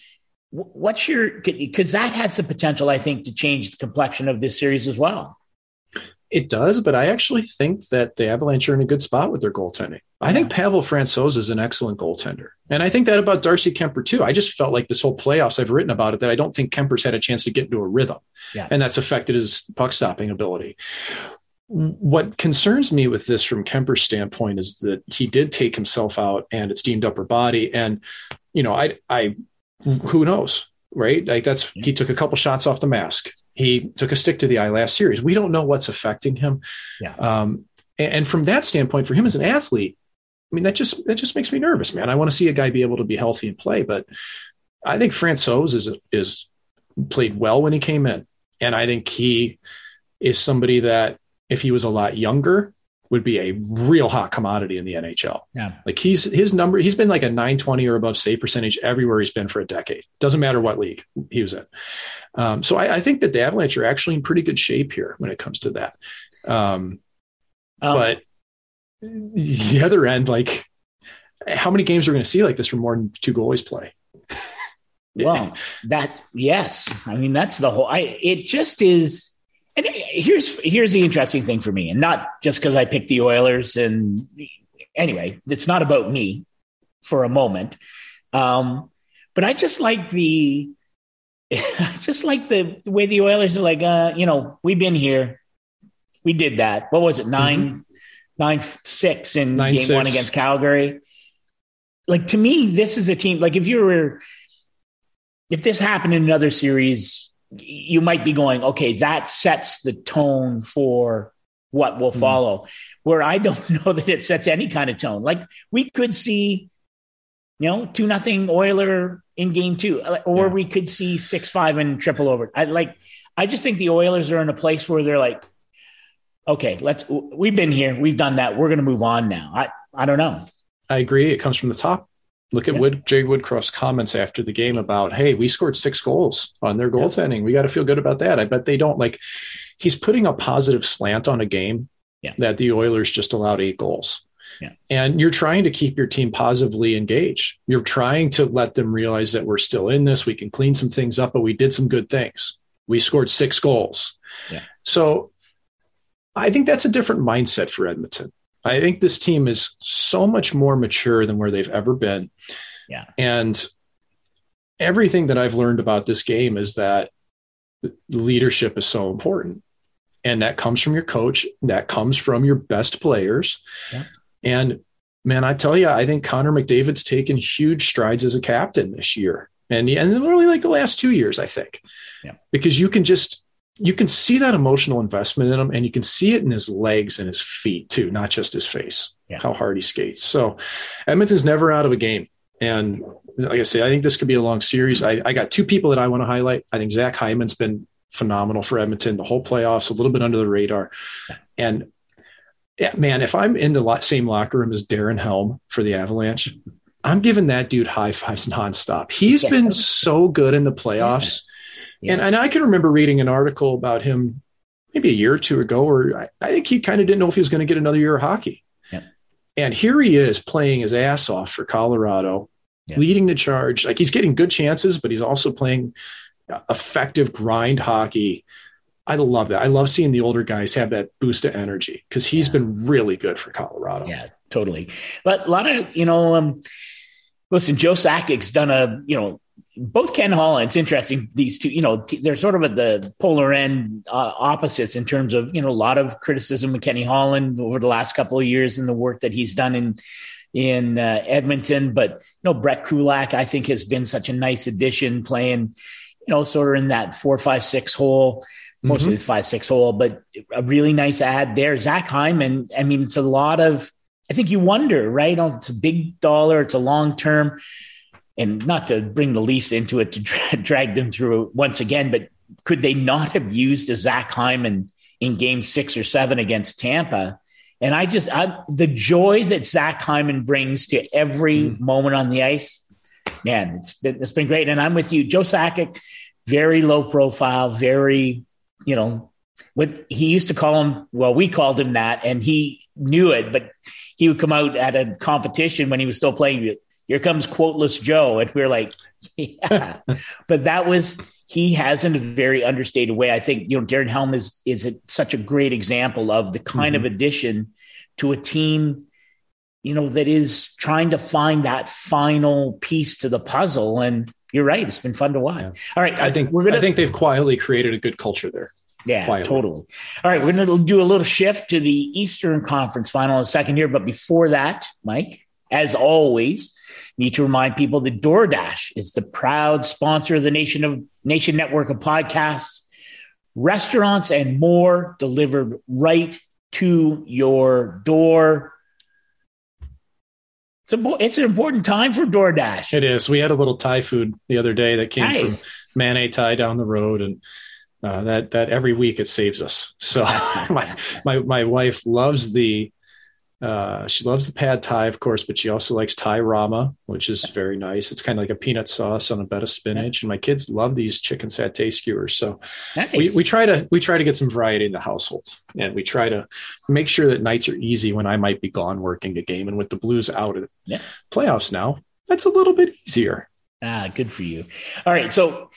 Speaker 2: What's your because that has the potential, I think, to change the complexion of this series as well.
Speaker 4: It does, but I actually think that the Avalanche are in a good spot with their goaltending. I think Pavel Francouz is an excellent goaltender. And I think that about Darcy Kuemper too. I just felt like this whole playoffs, I've written about it, that I don't think Kuemper's had a chance to get into a rhythm. Yeah. And that's affected his puck stopping ability. What concerns me with this from Kuemper's standpoint is that he did take himself out and it's deemed upper body. And, you know, I I who knows, right? Like that's he took a couple shots off the mask. He took a stick to the eye last series. We don't know what's affecting him. Yeah. Um, and, and from that standpoint, for him as an athlete, I mean that just that just makes me nervous, man. I want to see a guy be able to be healthy and play, but I think Francouz is is played well when he came in, and I think he is somebody that if he was a lot younger, would be a real hot commodity in the NHL.
Speaker 2: Yeah.
Speaker 4: Like he's his number, he's been like a 920 or above save percentage everywhere he's been for a decade. Doesn't matter what league he was in. Um, so I, I, think that the Avalanche are actually in pretty good shape here when it comes to that. Um, um, but the other end, like how many games are we going to see like this from more than two goalies play?
Speaker 2: well, that yes, I mean that's the whole. I it just is and here's here's the interesting thing for me, and not just because I picked the Oilers. And anyway, it's not about me for a moment, um, but I just like the just like the, the way the Oilers are like, uh, you know, we've been here, we did that. What was it, 9 mm-hmm. nine six in nine, game six. one against Calgary? Like to me, this is a team. Like if you were, if this happened in another series you might be going, okay, that sets the tone for what will hmm. follow. Mm. Where I don't know that it sets any kind of tone. Like we could see, you know, two nothing Oiler in game two, or yeah. we could see six five and triple over. I like. I just think the Oilers are in a place where they're like, okay, let's. We've been here, we've done that. We're going to move on now. I I don't know.
Speaker 4: I agree. It comes from the top. Look at yeah. Wood, Jay Woodcroft's comments after the game about, hey, we scored six goals on their goaltending. Yeah. We got to feel good about that. I bet they don't. Like, he's putting a positive slant on a game yeah. that the Oilers just allowed eight goals. Yeah. And you're trying to keep your team positively engaged. You're trying to let them realize that we're still in this. We can clean some things up, but we did some good things. We scored six goals. Yeah. So I think that's a different mindset for Edmonton. I think this team is so much more mature than where they've ever been.
Speaker 2: Yeah.
Speaker 4: And everything that I've learned about this game is that leadership is so important. And that comes from your coach, that comes from your best players. Yeah. And man, I tell you, I think Connor McDavid's taken huge strides as a captain this year. And, and really like the last two years, I think. Yeah. Because you can just you can see that emotional investment in him and you can see it in his legs and his feet too, not just his face, yeah. how hard he skates. So Edmonton's never out of a game. And like I say, I think this could be a long series. I, I got two people that I want to highlight. I think Zach Hyman's been phenomenal for Edmonton, the whole playoffs, a little bit under the radar. And yeah, man, if I'm in the same locker room as Darren Helm for the Avalanche, I'm giving that dude high fives nonstop. He's yeah. been so good in the playoffs. And, and I can remember reading an article about him maybe a year or two ago, or I, I think he kind of didn't know if he was going to get another year of hockey. And here he is playing his ass off for Colorado, leading the charge. Like he's getting good chances, but he's also playing effective grind hockey. I love that. I love seeing the older guys have that boost of energy because he's yeah. been really good for Colorado.
Speaker 2: Yeah, totally. But a lot of, you know, um, listen, Joe Sakic's done a, you know, both Ken Hall it's interesting. These two, you know, they're sort of at the polar end uh, opposites in terms of you know a lot of criticism of Kenny Holland over the last couple of years and the work that he's done in in uh, Edmonton. But you know, Brett Kulak, I think, has been such a nice addition, playing you know sort of in that four, five, six hole. Mostly mm-hmm. the five six hole, but a really nice ad there. Zach Hyman. I mean, it's a lot of. I think you wonder, right? Oh, it's a big dollar. It's a long term and not to bring the Leafs into it to dra- drag them through once again, but could they not have used a Zach Hyman in game six or seven against Tampa? And I just, I, the joy that Zach Hyman brings to every mm. moment on the ice, man, it's been, it's been great. And I'm with you. Joe Sakic, very low profile, very, you know, what he used to call him, well, we called him that, and he knew it, but he would come out at a competition when he was still playing here comes quoteless Joe. And we are like, yeah. but that was, he has in a very understated way. I think, you know, Darren Helm is, is a, such a great example of the kind mm-hmm. of addition to a team, you know, that is trying to find that final piece to the puzzle. And you're right. It's been fun to watch. Yeah. All right.
Speaker 4: I think we're going to, I think they've quietly created a good culture there.
Speaker 2: Yeah, quietly. totally. All right. We're going to do a little shift to the Eastern Conference final in a second here. But before that, Mike, as always, Need to remind people that DoorDash is the proud sponsor of the Nation of Nation Network of podcasts, restaurants, and more delivered right to your door. It's, a, it's an important time for DoorDash.
Speaker 4: It is. We had a little Thai food the other day that came nice. from Mane Thai down the road, and uh, that that every week it saves us. So my my my wife loves the uh, she loves the pad thai, of course, but she also likes Thai rama, which is very nice. It's kind of like a peanut sauce on a bed of spinach. And my kids love these chicken satay skewers. So nice. we, we try to we try to get some variety in the household, and we try to make sure that nights are easy when I might be gone working a game. And with the Blues out of yeah. playoffs now, that's a little bit easier.
Speaker 2: Ah, good for you. All right, so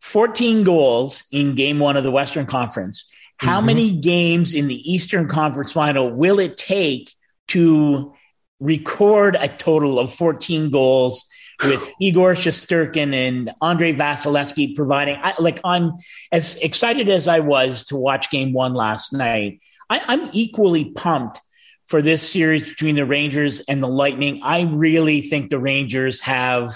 Speaker 2: 14 goals in Game One of the Western Conference. How mm-hmm. many games in the Eastern Conference Final will it take? To record a total of 14 goals with Igor Shesterkin and Andrei Vasilevskiy providing. I, like I'm as excited as I was to watch Game One last night. I, I'm equally pumped for this series between the Rangers and the Lightning. I really think the Rangers have.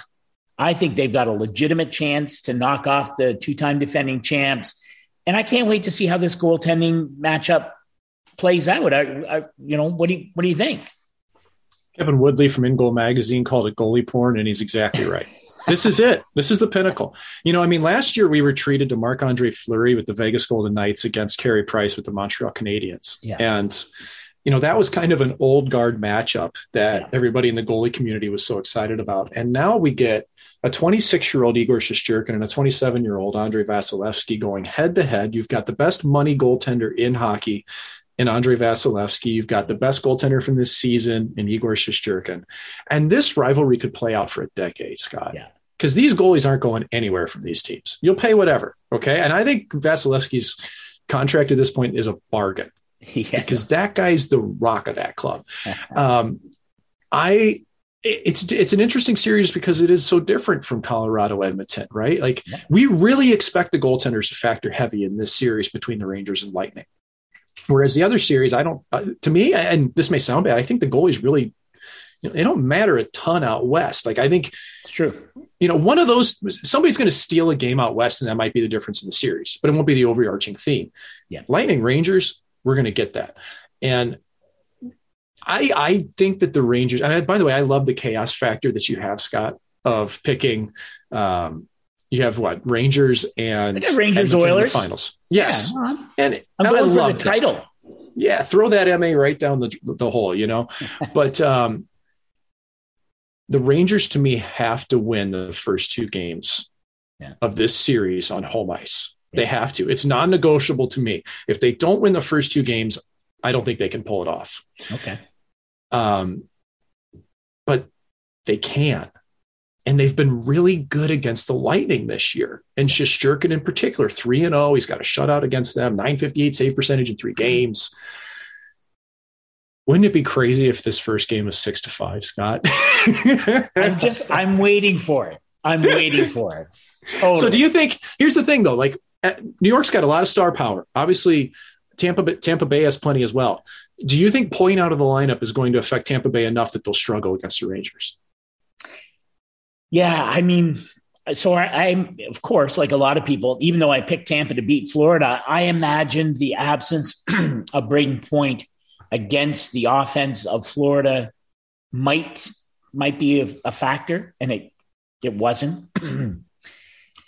Speaker 2: I think they've got a legitimate chance to knock off the two-time defending champs, and I can't wait to see how this goaltending matchup plays out. I, I, you know, what do you, what do you think?
Speaker 4: Kevin Woodley from In Goal Magazine called it goalie porn, and he's exactly right. this is it. This is the pinnacle. You know, I mean, last year we were treated to Marc Andre Fleury with the Vegas Golden Knights against Carey Price with the Montreal Canadiens. Yeah. And, you know, that was kind of an old guard matchup that yeah. everybody in the goalie community was so excited about. And now we get a 26 year old Igor Shesterkin and a 27 year old Andrei Vasilevskiy going head to head. You've got the best money goaltender in hockey in Andrei Vasilevskiy. You've got the best goaltender from this season in Igor Shesterkin. And this rivalry could play out for a decade, Scott.
Speaker 2: Yeah.
Speaker 4: Because these goalies aren't going anywhere from these teams. You'll pay whatever. Okay. And I think Vasilevskiy's contract at this point is a bargain. Yeah. Because that guy's the rock of that club. um, I it's it's an interesting series because it is so different from Colorado Edmonton, right? Like we really expect the goaltenders to factor heavy in this series between the Rangers and Lightning. Whereas the other series, I don't, uh, to me, and this may sound bad, I think the goalies really, you know, they don't matter a ton out west. Like I think
Speaker 2: it's true.
Speaker 4: You know, one of those, somebody's going to steal a game out west, and that might be the difference in the series, but it won't be the overarching theme.
Speaker 2: Yeah.
Speaker 4: Lightning Rangers, we're going to get that. And I, I think that the Rangers, and I, by the way, I love the chaos factor that you have, Scott, of picking, um, you have what Rangers and
Speaker 2: Rangers Edmonton Oilers
Speaker 4: finals. Yes,
Speaker 2: yeah, and I'm going for the title.
Speaker 4: Yeah, throw that MA right down the the hole, you know. but um, the Rangers to me have to win the first two games yeah. of this series on home ice. Yeah. They have to. It's non-negotiable to me. If they don't win the first two games, I don't think they can pull it off.
Speaker 2: Okay.
Speaker 4: Um, but they can and they've been really good against the Lightning this year. And Shesterkin in particular, 3 and 0. He's got a shutout against them, 958 save percentage in three games. Wouldn't it be crazy if this first game was six to five, Scott?
Speaker 2: I'm just I'm waiting for it. I'm waiting for it. Totally.
Speaker 4: So do you think? Here's the thing, though. Like uh, New York's got a lot of star power. Obviously, Tampa Tampa Bay has plenty as well. Do you think pulling out of the lineup is going to affect Tampa Bay enough that they'll struggle against the Rangers?
Speaker 2: Yeah, I mean, so I, am of course, like a lot of people, even though I picked Tampa to beat Florida, I imagined the absence of Brayden Point against the offense of Florida might might be a, a factor, and it it wasn't. and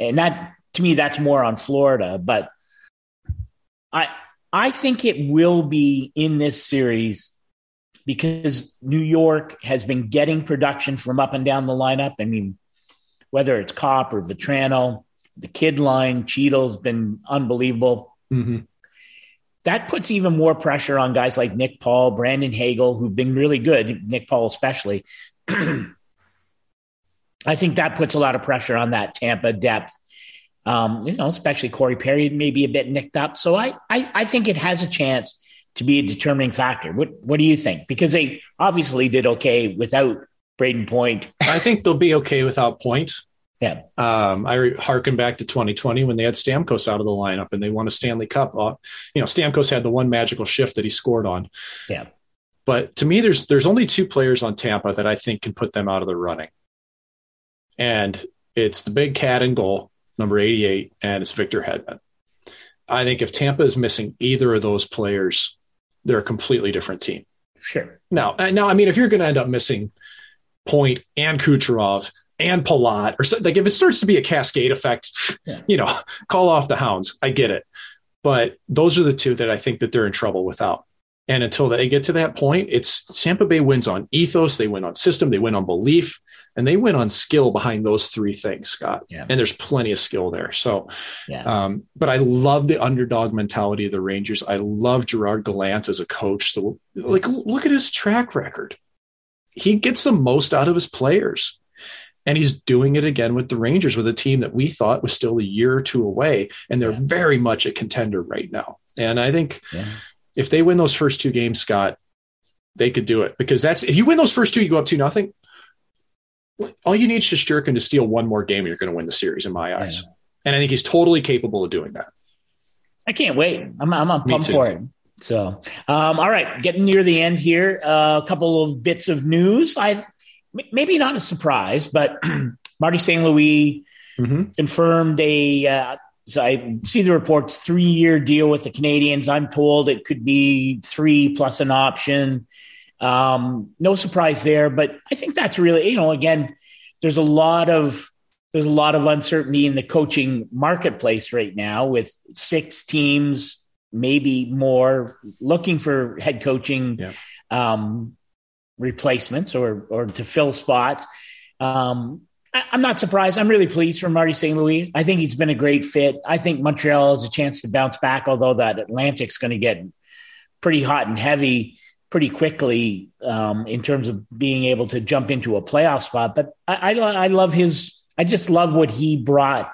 Speaker 2: that to me, that's more on Florida. But I I think it will be in this series because New York has been getting production from up and down the lineup. I mean, whether it's Copp or Vatrano, the kid line, Chytil's been unbelievable. Mm-hmm. That puts even more pressure on guys like Nick Paul, Brandon Hagel, who've been really good, Nick Paul especially. I think that puts a lot of pressure on that Tampa depth. Um, you know, especially Corey Perry may be a bit nicked up. So I, I, I think it has a chance to be a determining factor. What, what do you think? Because they obviously did okay without Brayden Point.
Speaker 4: I think they'll be okay without Point.
Speaker 2: Yeah.
Speaker 4: Um, I re- harken back to 2020 when they had Stamkos out of the lineup and they won a Stanley Cup. Uh, you know, Stamkos had the one magical shift that he scored on.
Speaker 2: Yeah.
Speaker 4: But to me, there's there's only two players on Tampa that I think can put them out of the running, and it's the big cat in goal, number 88, and it's Victor Hedman. I think if Tampa is missing either of those players, they're a completely different team.
Speaker 2: Sure.
Speaker 4: Now, uh, now, I mean, if you're going to end up missing Point and Kucherov and Palat, or so, like if it starts to be a cascade effect, yeah. you know, call off the hounds. I get it, but those are the two that I think that they're in trouble without. And until they get to that point, it's Tampa Bay wins on ethos, they win on system, they win on belief, and they win on skill behind those three things, Scott.
Speaker 2: Yeah.
Speaker 4: And there's plenty of skill there. So,
Speaker 2: yeah.
Speaker 4: um, but I love the underdog mentality of the Rangers. I love Gerard Gallant as a coach. So, like, look at his track record. He gets the most out of his players. And he's doing it again with the Rangers, with a team that we thought was still a year or two away. And they're yeah. very much a contender right now. And I think. If they win those first two games, Scott, they could do it because that's if you win those first two, you go up two nothing. All you need is Shesterkin to steal one more game, and you're going to win the series, in my eyes. Yeah. And I think he's totally capable of doing that.
Speaker 2: I can't wait. I'm I'm, pumped for it. So, um, all right, getting near the end here. Uh, a couple of bits of news. I maybe not a surprise, but Marty St. Louis mm-hmm. confirmed a. Uh, so I see the reports three year deal with the Canadiens. I'm told it could be three plus an option. Um, no surprise there, but I think that's really you know again, there's a lot of there's a lot of uncertainty in the coaching marketplace right now with six teams, maybe more, looking for head coaching.
Speaker 4: Yeah.
Speaker 2: Um, replacements or or to fill spots. Um, I, am not surprised. I'm really pleased for Marty St. Louis. I think he's been a great fit. I think Montreal has a chance to bounce back, although that Atlantic's going to get pretty hot and heavy pretty quickly um, in terms of being able to jump into a playoff spot. But I, I, I love his. I just love what he brought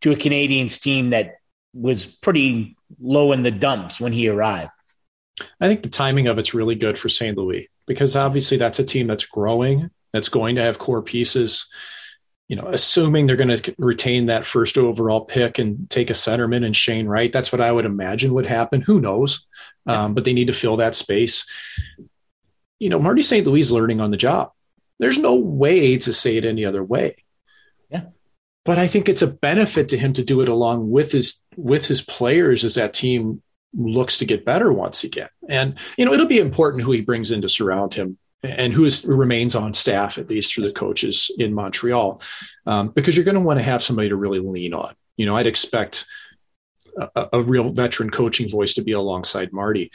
Speaker 2: to a Canadiens team that was pretty low in the dumps when he arrived.
Speaker 4: I think the timing of it's really good for St. Louis because obviously that's a team that's growing, that's going to have core pieces. You know, assuming they're going to retain that first overall pick and take a centerman and Shane Wright, that's what I would imagine would happen. Who knows? Um, but they need to fill that space. You know, Marty St. Louis learning on the job. There's no way to say it any other way.
Speaker 2: Yeah.
Speaker 4: But I think it's a benefit to him to do it along with his with his players as that team looks to get better once again. And, you know, it'll be important who he brings in to surround him and who is, remains on staff, at least through the coaches in Montreal, um, because you're going to want to have somebody to really lean on. You know, I'd expect a, a real veteran coaching voice to be alongside Marty,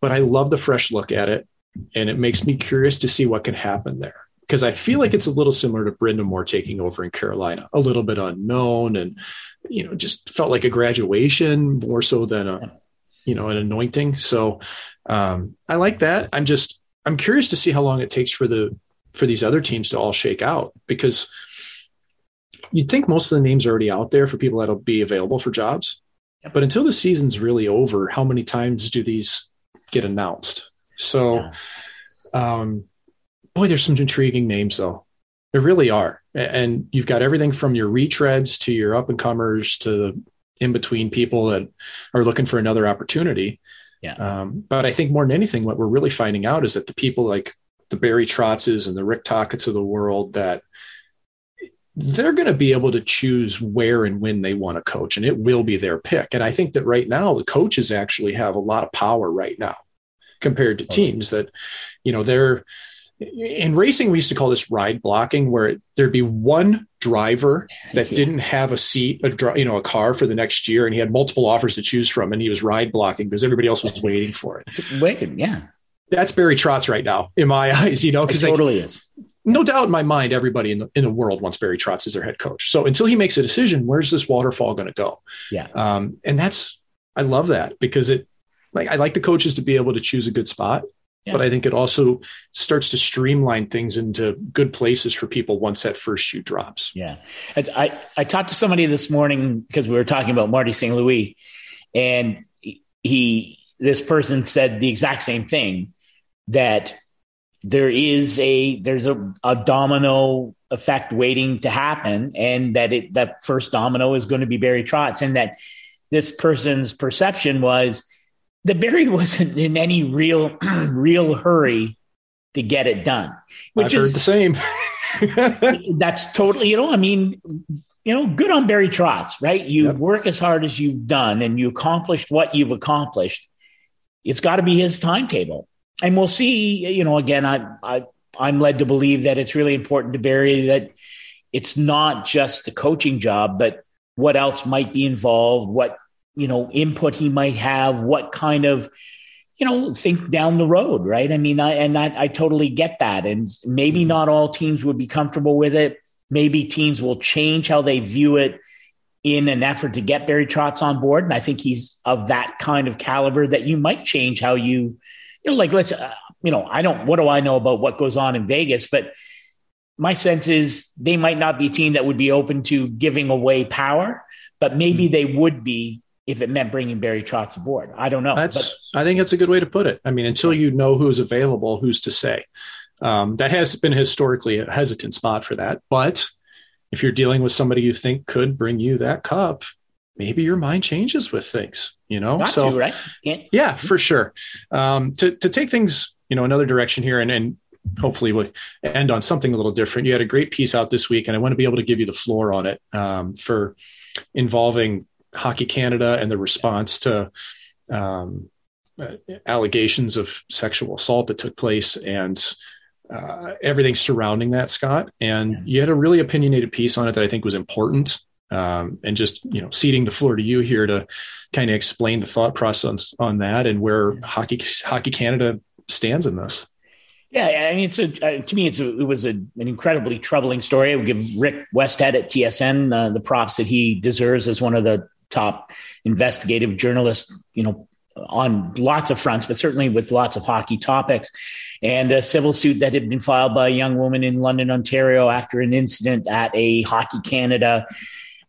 Speaker 4: but I love the fresh look at it. And it makes me curious to see what can happen there because I feel like it's a little similar to Brind'Amour taking over in Carolina, a little bit unknown and, you know, just felt like a graduation more so than a, you know, an anointing. So um, I like that. I'm just I'm curious to see how long it takes for the for these other teams to all shake out because you'd think most of the names are already out there for people that'll be available for jobs. But until the season's really over, how many times do these get announced? So, um, boy, there's some intriguing names though. There really are. And you've got everything from your retreads to your up and comers to the in between people that are looking for another opportunity.
Speaker 2: Yeah.
Speaker 4: Um, but I think more than anything, what we're really finding out is that the people like the Barry Trotzes and the Rick Tocchets of the world that they're going to be able to choose where and when they want to coach, and it will be their pick. And I think that right now the coaches actually have a lot of power right now compared to teams that, you know, they're in racing. We used to call this ride blocking, where there'd be one driver that yeah. didn't have a seat, a you know, a car for the next year, and he had multiple offers to choose from, and he was ride blocking because everybody else was waiting for it.
Speaker 2: Waiting, yeah.
Speaker 4: That's Barry Trotz right now, in my eyes, you know, because
Speaker 2: totally like, is
Speaker 4: no doubt in my mind, everybody in the, in the world wants Barry Trotz as their head coach. So until he makes a decision, where's this waterfall going to go?
Speaker 2: Yeah.
Speaker 4: Um, and that's, I love that because it, like, I like the coaches to be able to choose a good spot, yeah. but I think it also starts to streamline things into good places for people once that first shoe drops.
Speaker 2: Yeah. I, I talked to somebody this morning because we were talking about Marty St. Louis and he, this person said the exact same thing that there is a there's a, a domino effect waiting to happen and that it that first domino is going to be Barry Trotz and that this person's perception was that Barry wasn't in any real real hurry to get it done.
Speaker 4: Which I've is the same.
Speaker 2: that's totally, you know, I mean, you know, good on Barry Trotz, right? You yep. work as hard as you've done and you accomplished what you've accomplished. It's got to be his timetable and we'll see. You know, again, I, I I'm led to believe that it's really important to Barry that it's not just the coaching job, but what else might be involved, what you know input he might have, what kind of you know think down the road, right? I mean, I and I, I totally get that, and maybe not all teams would be comfortable with it. Maybe teams will change how they view it in an effort to get Barry Trotz on board, and I think he's of that kind of caliber that you might change how you you know, like let's, uh, you know, I don't, what do I know about what goes on in Vegas? But my sense is they might not be a team that would be open to giving away power, but maybe mm-hmm. they would be if it meant bringing Barry Trotz aboard. I don't know.
Speaker 4: That's, but, I think that's a good way to put it. I mean, until you know who's available, who's to say? Um, that has been historically a hesitant spot for that. But if you're dealing with somebody you think could bring you that cup, maybe your mind changes with things, you know?
Speaker 2: Got so, to, right?
Speaker 4: Can't. yeah, for sure. Um, to, to take things, you know, another direction here and, and hopefully we'll end on something a little different. You had a great piece out this week and I want to be able to give you the floor on it um, for involving Hockey Canada and the response to um, allegations of sexual assault that took place and uh, everything surrounding that, Scott. And you had a really opinionated piece on it that I think was important um, and just you know ceding the floor to you here to kind of explain the thought process on, that and where hockey hockey Canada stands in this.
Speaker 2: Yeah, I mean, it's a uh, to me, it's a, it was a, an incredibly troubling story. I would give Rick Westhead at TSN uh, the props that he deserves as one of the top investigative journalist, You know, on lots of fronts, but certainly with lots of hockey topics. And a civil suit that had been filed by a young woman in London, Ontario, after an incident at a Hockey Canada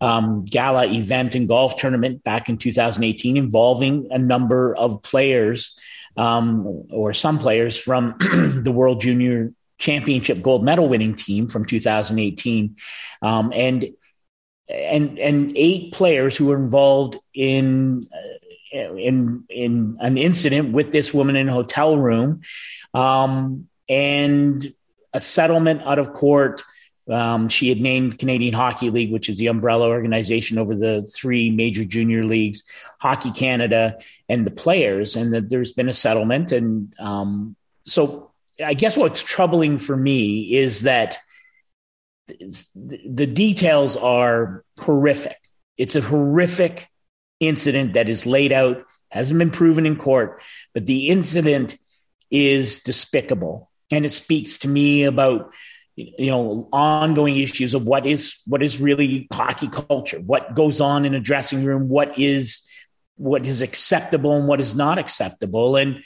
Speaker 2: um, gala event and golf tournament back in 2018 involving a number of players um, or some players from the World Junior Championship gold medal winning team from 2018. Um, and and and eight players who were involved in uh, in in an incident with this woman in a hotel room um, and a settlement out of court um, she had named Canadian Hockey League, which is the umbrella organization over the three major junior leagues, Hockey Canada, and the players, and that there's been a settlement. And um, so, I guess what's troubling for me is that the details are horrific. It's a horrific incident that is laid out, hasn't been proven in court, but the incident is despicable. And it speaks to me about you know ongoing issues of what is what is really hockey culture what goes on in a dressing room what is what is acceptable and what is not acceptable and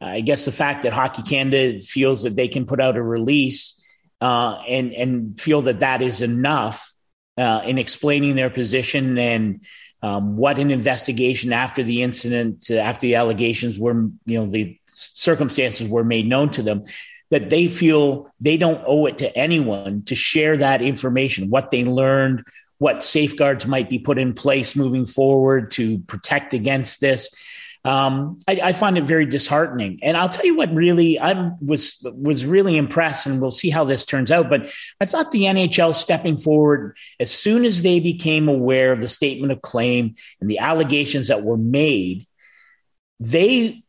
Speaker 2: i guess the fact that hockey canada feels that they can put out a release uh, and and feel that that is enough uh, in explaining their position and um, what an investigation after the incident, uh, after the allegations were, you know, the circumstances were made known to them that they feel they don't owe it to anyone to share that information, what they learned, what safeguards might be put in place moving forward to protect against this. Um, I, I, find it very disheartening. And I'll tell you what really I was was really impressed, and we'll see how this turns out. But I thought the NHL stepping forward as soon as they became aware of the statement of claim and the allegations that were made, they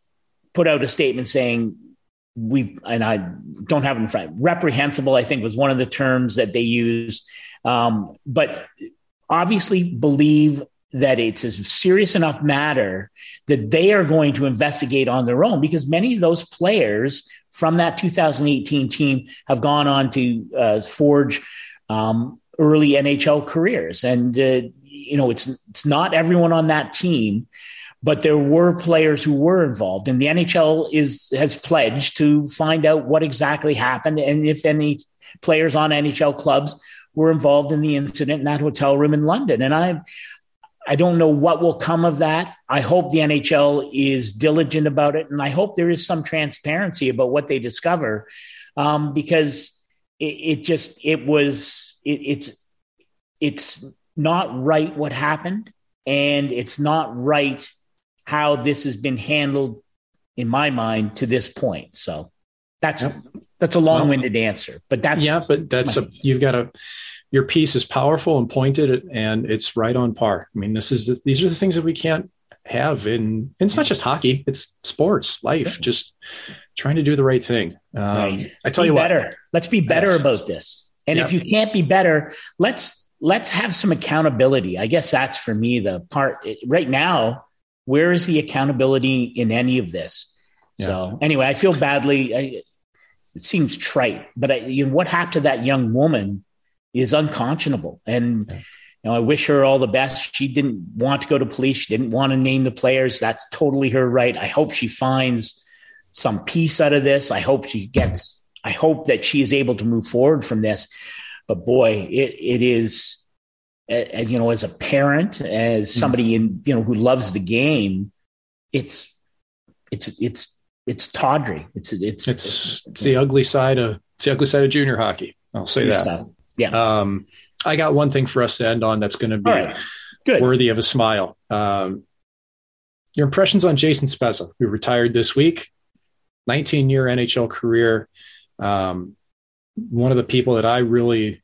Speaker 2: put out a statement saying we and I don't have it in front. Reprehensible, I think, was one of the terms that they used. Um, but obviously, believe that it's a serious enough matter that they are going to investigate on their own because many of those players from that 2018 team have gone on to uh, forge um, early NHL careers, and uh, you know it's it's not everyone on that team but there were players who were involved. And the NHL is has pledged to find out what exactly happened and if any players on NHL clubs were involved in the incident in that hotel room in London. And I I don't know what will come of that. I hope the NHL is diligent about it and I hope there is some transparency about what they discover um, because it, it, just it was it, it's it's not right what happened and it's not right how this has been handled in my mind to this point. So that's yep. that's a long-winded answer, but that's
Speaker 4: yeah, but that's a you've got a your piece is powerful and pointed and it's right on par. I mean, this is these are the things that we can't have in it's not just hockey, it's sports, life, just trying to do the right thing. Um, right. I tell
Speaker 2: be
Speaker 4: you
Speaker 2: better.
Speaker 4: What,
Speaker 2: let's be better yes. about this. And yep. if you can't be better, let's let's have some accountability. I guess that's for me the part right now where is the accountability in any of this? So anyway, I feel badly. I, it seems trite, but I, you know, what happened to that young woman is unconscionable. And yeah. you know, I wish her all the best. She didn't want to go to police. She didn't want to name the players. That's totally her right. I hope she finds some peace out of this. I hope she gets. I hope that she is able to move forward from this. But boy, it, it is uh, you know, as a parent, as hmm. somebody in, you know, who loves the game, it's, it's, it's, it's tawdry. It's,
Speaker 4: it's, it's, it's the ugly side of, it's the ugly side of junior hockey. I'll say that. Stuff.
Speaker 2: Yeah.
Speaker 4: Um, I got one thing for us to end on that's going to be right. Good. worthy of a smile. Um, your impressions on Jason Spezza, who retired this week, 19 year NHL career. Um, one of the people that I really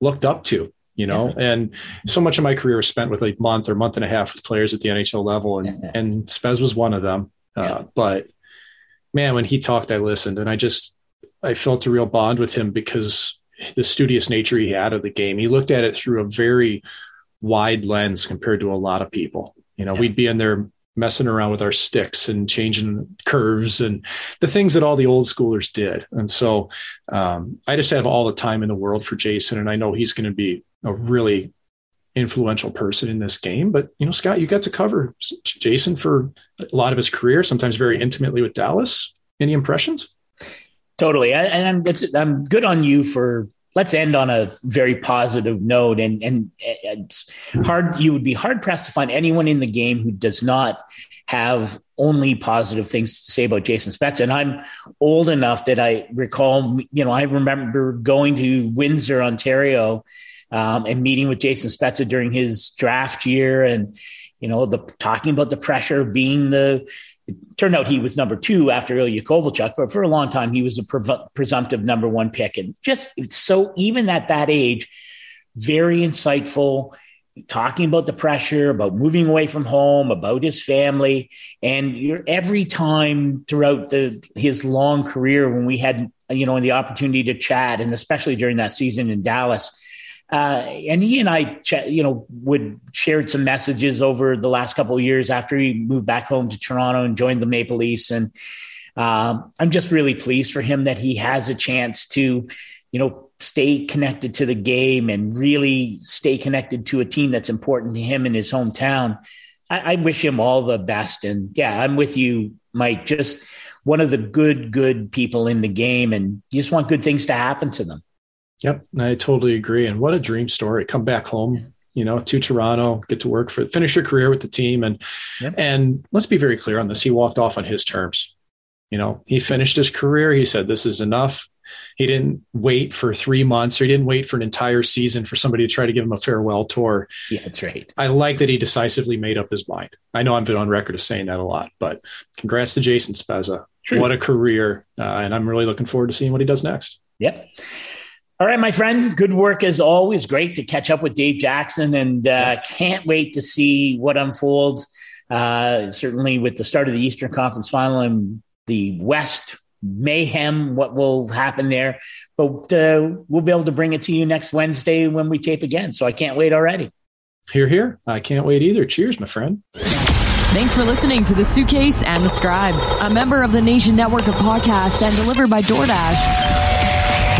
Speaker 4: looked up to you know yeah. and so much of my career was spent with a month or month and a half with players at the nhl level and yeah. and spez was one of them uh, yeah. but man when he talked i listened and i just i felt a real bond with him because the studious nature he had of the game he looked at it through a very wide lens compared to a lot of people you know we'd be in there messing around with our sticks and changing curves and the things that all the old schoolers did. And so um, I just have all the time in the world for Jason, and I know he's going to be a really influential person in this game. But you know, Scott, you got to cover Jason for a lot of his career, sometimes very intimately with Dallas. Any impressions?
Speaker 2: Totally, and I'm, I'm good on you for. Let's end on a very positive note, and and it's hard. You would be hard pressed to find anyone in the game who does not have only positive things to say about Jason Spezza. And I'm old enough that I recall, you know, I remember going to Windsor, Ontario, um, and meeting with Jason Spezza during his draft year, and you know, the talking about the pressure of being the. It turned out he was number two after Ilya Kovalchuk, but for a long time he was a pre- presumptive number one pick, and just so even at that age, very insightful talking about the pressure, about moving away from home, about his family, and every time throughout the his long career when we had you know the opportunity to chat, and especially during that season in Dallas, uh, and he and I, you know, would shared some messages over the last couple of years after he moved back home to Toronto and joined the Maple Leafs. And um, I'm just really pleased for him that he has a chance to, you know, stay connected to the game and really stay connected to a team that's important to him in his hometown. I, I wish him all the best. And yeah, I'm with you, Mike. Just one of the good, good people in the game, and you just want good things to happen to them.
Speaker 4: Yep, I totally agree. And what a dream story! Come back home, you know, to Toronto, get to work for finish your career with the team, and yep. and let's be very clear on this. He walked off on his terms. You know, he finished his career. He said, This is enough. He didn't wait for three months or he didn't wait for an entire season for somebody to try to give him a farewell tour.
Speaker 2: Yeah, that's right.
Speaker 4: I like that he decisively made up his mind. I know I've been on record of saying that a lot, but congrats to Jason Spezza. True. What a career. Uh, and I'm really looking forward to seeing what he does next.
Speaker 2: Yep. All right, my friend. Good work as always. Great to catch up with Dave Jackson and uh, can't wait to see what unfolds. Uh, certainly with the start of the Eastern Conference final and the West mayhem, what will happen there. But uh, we'll be able to bring it to you next Wednesday when we tape again. So I can't wait already.
Speaker 4: Here, here. I can't wait either. Cheers, my friend.
Speaker 1: Thanks for listening to The Suitcase and the Scribe, a member of the Nation Network of Podcasts and delivered by DoorDash.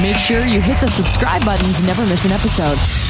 Speaker 1: Make sure you hit the subscribe button to never miss an episode.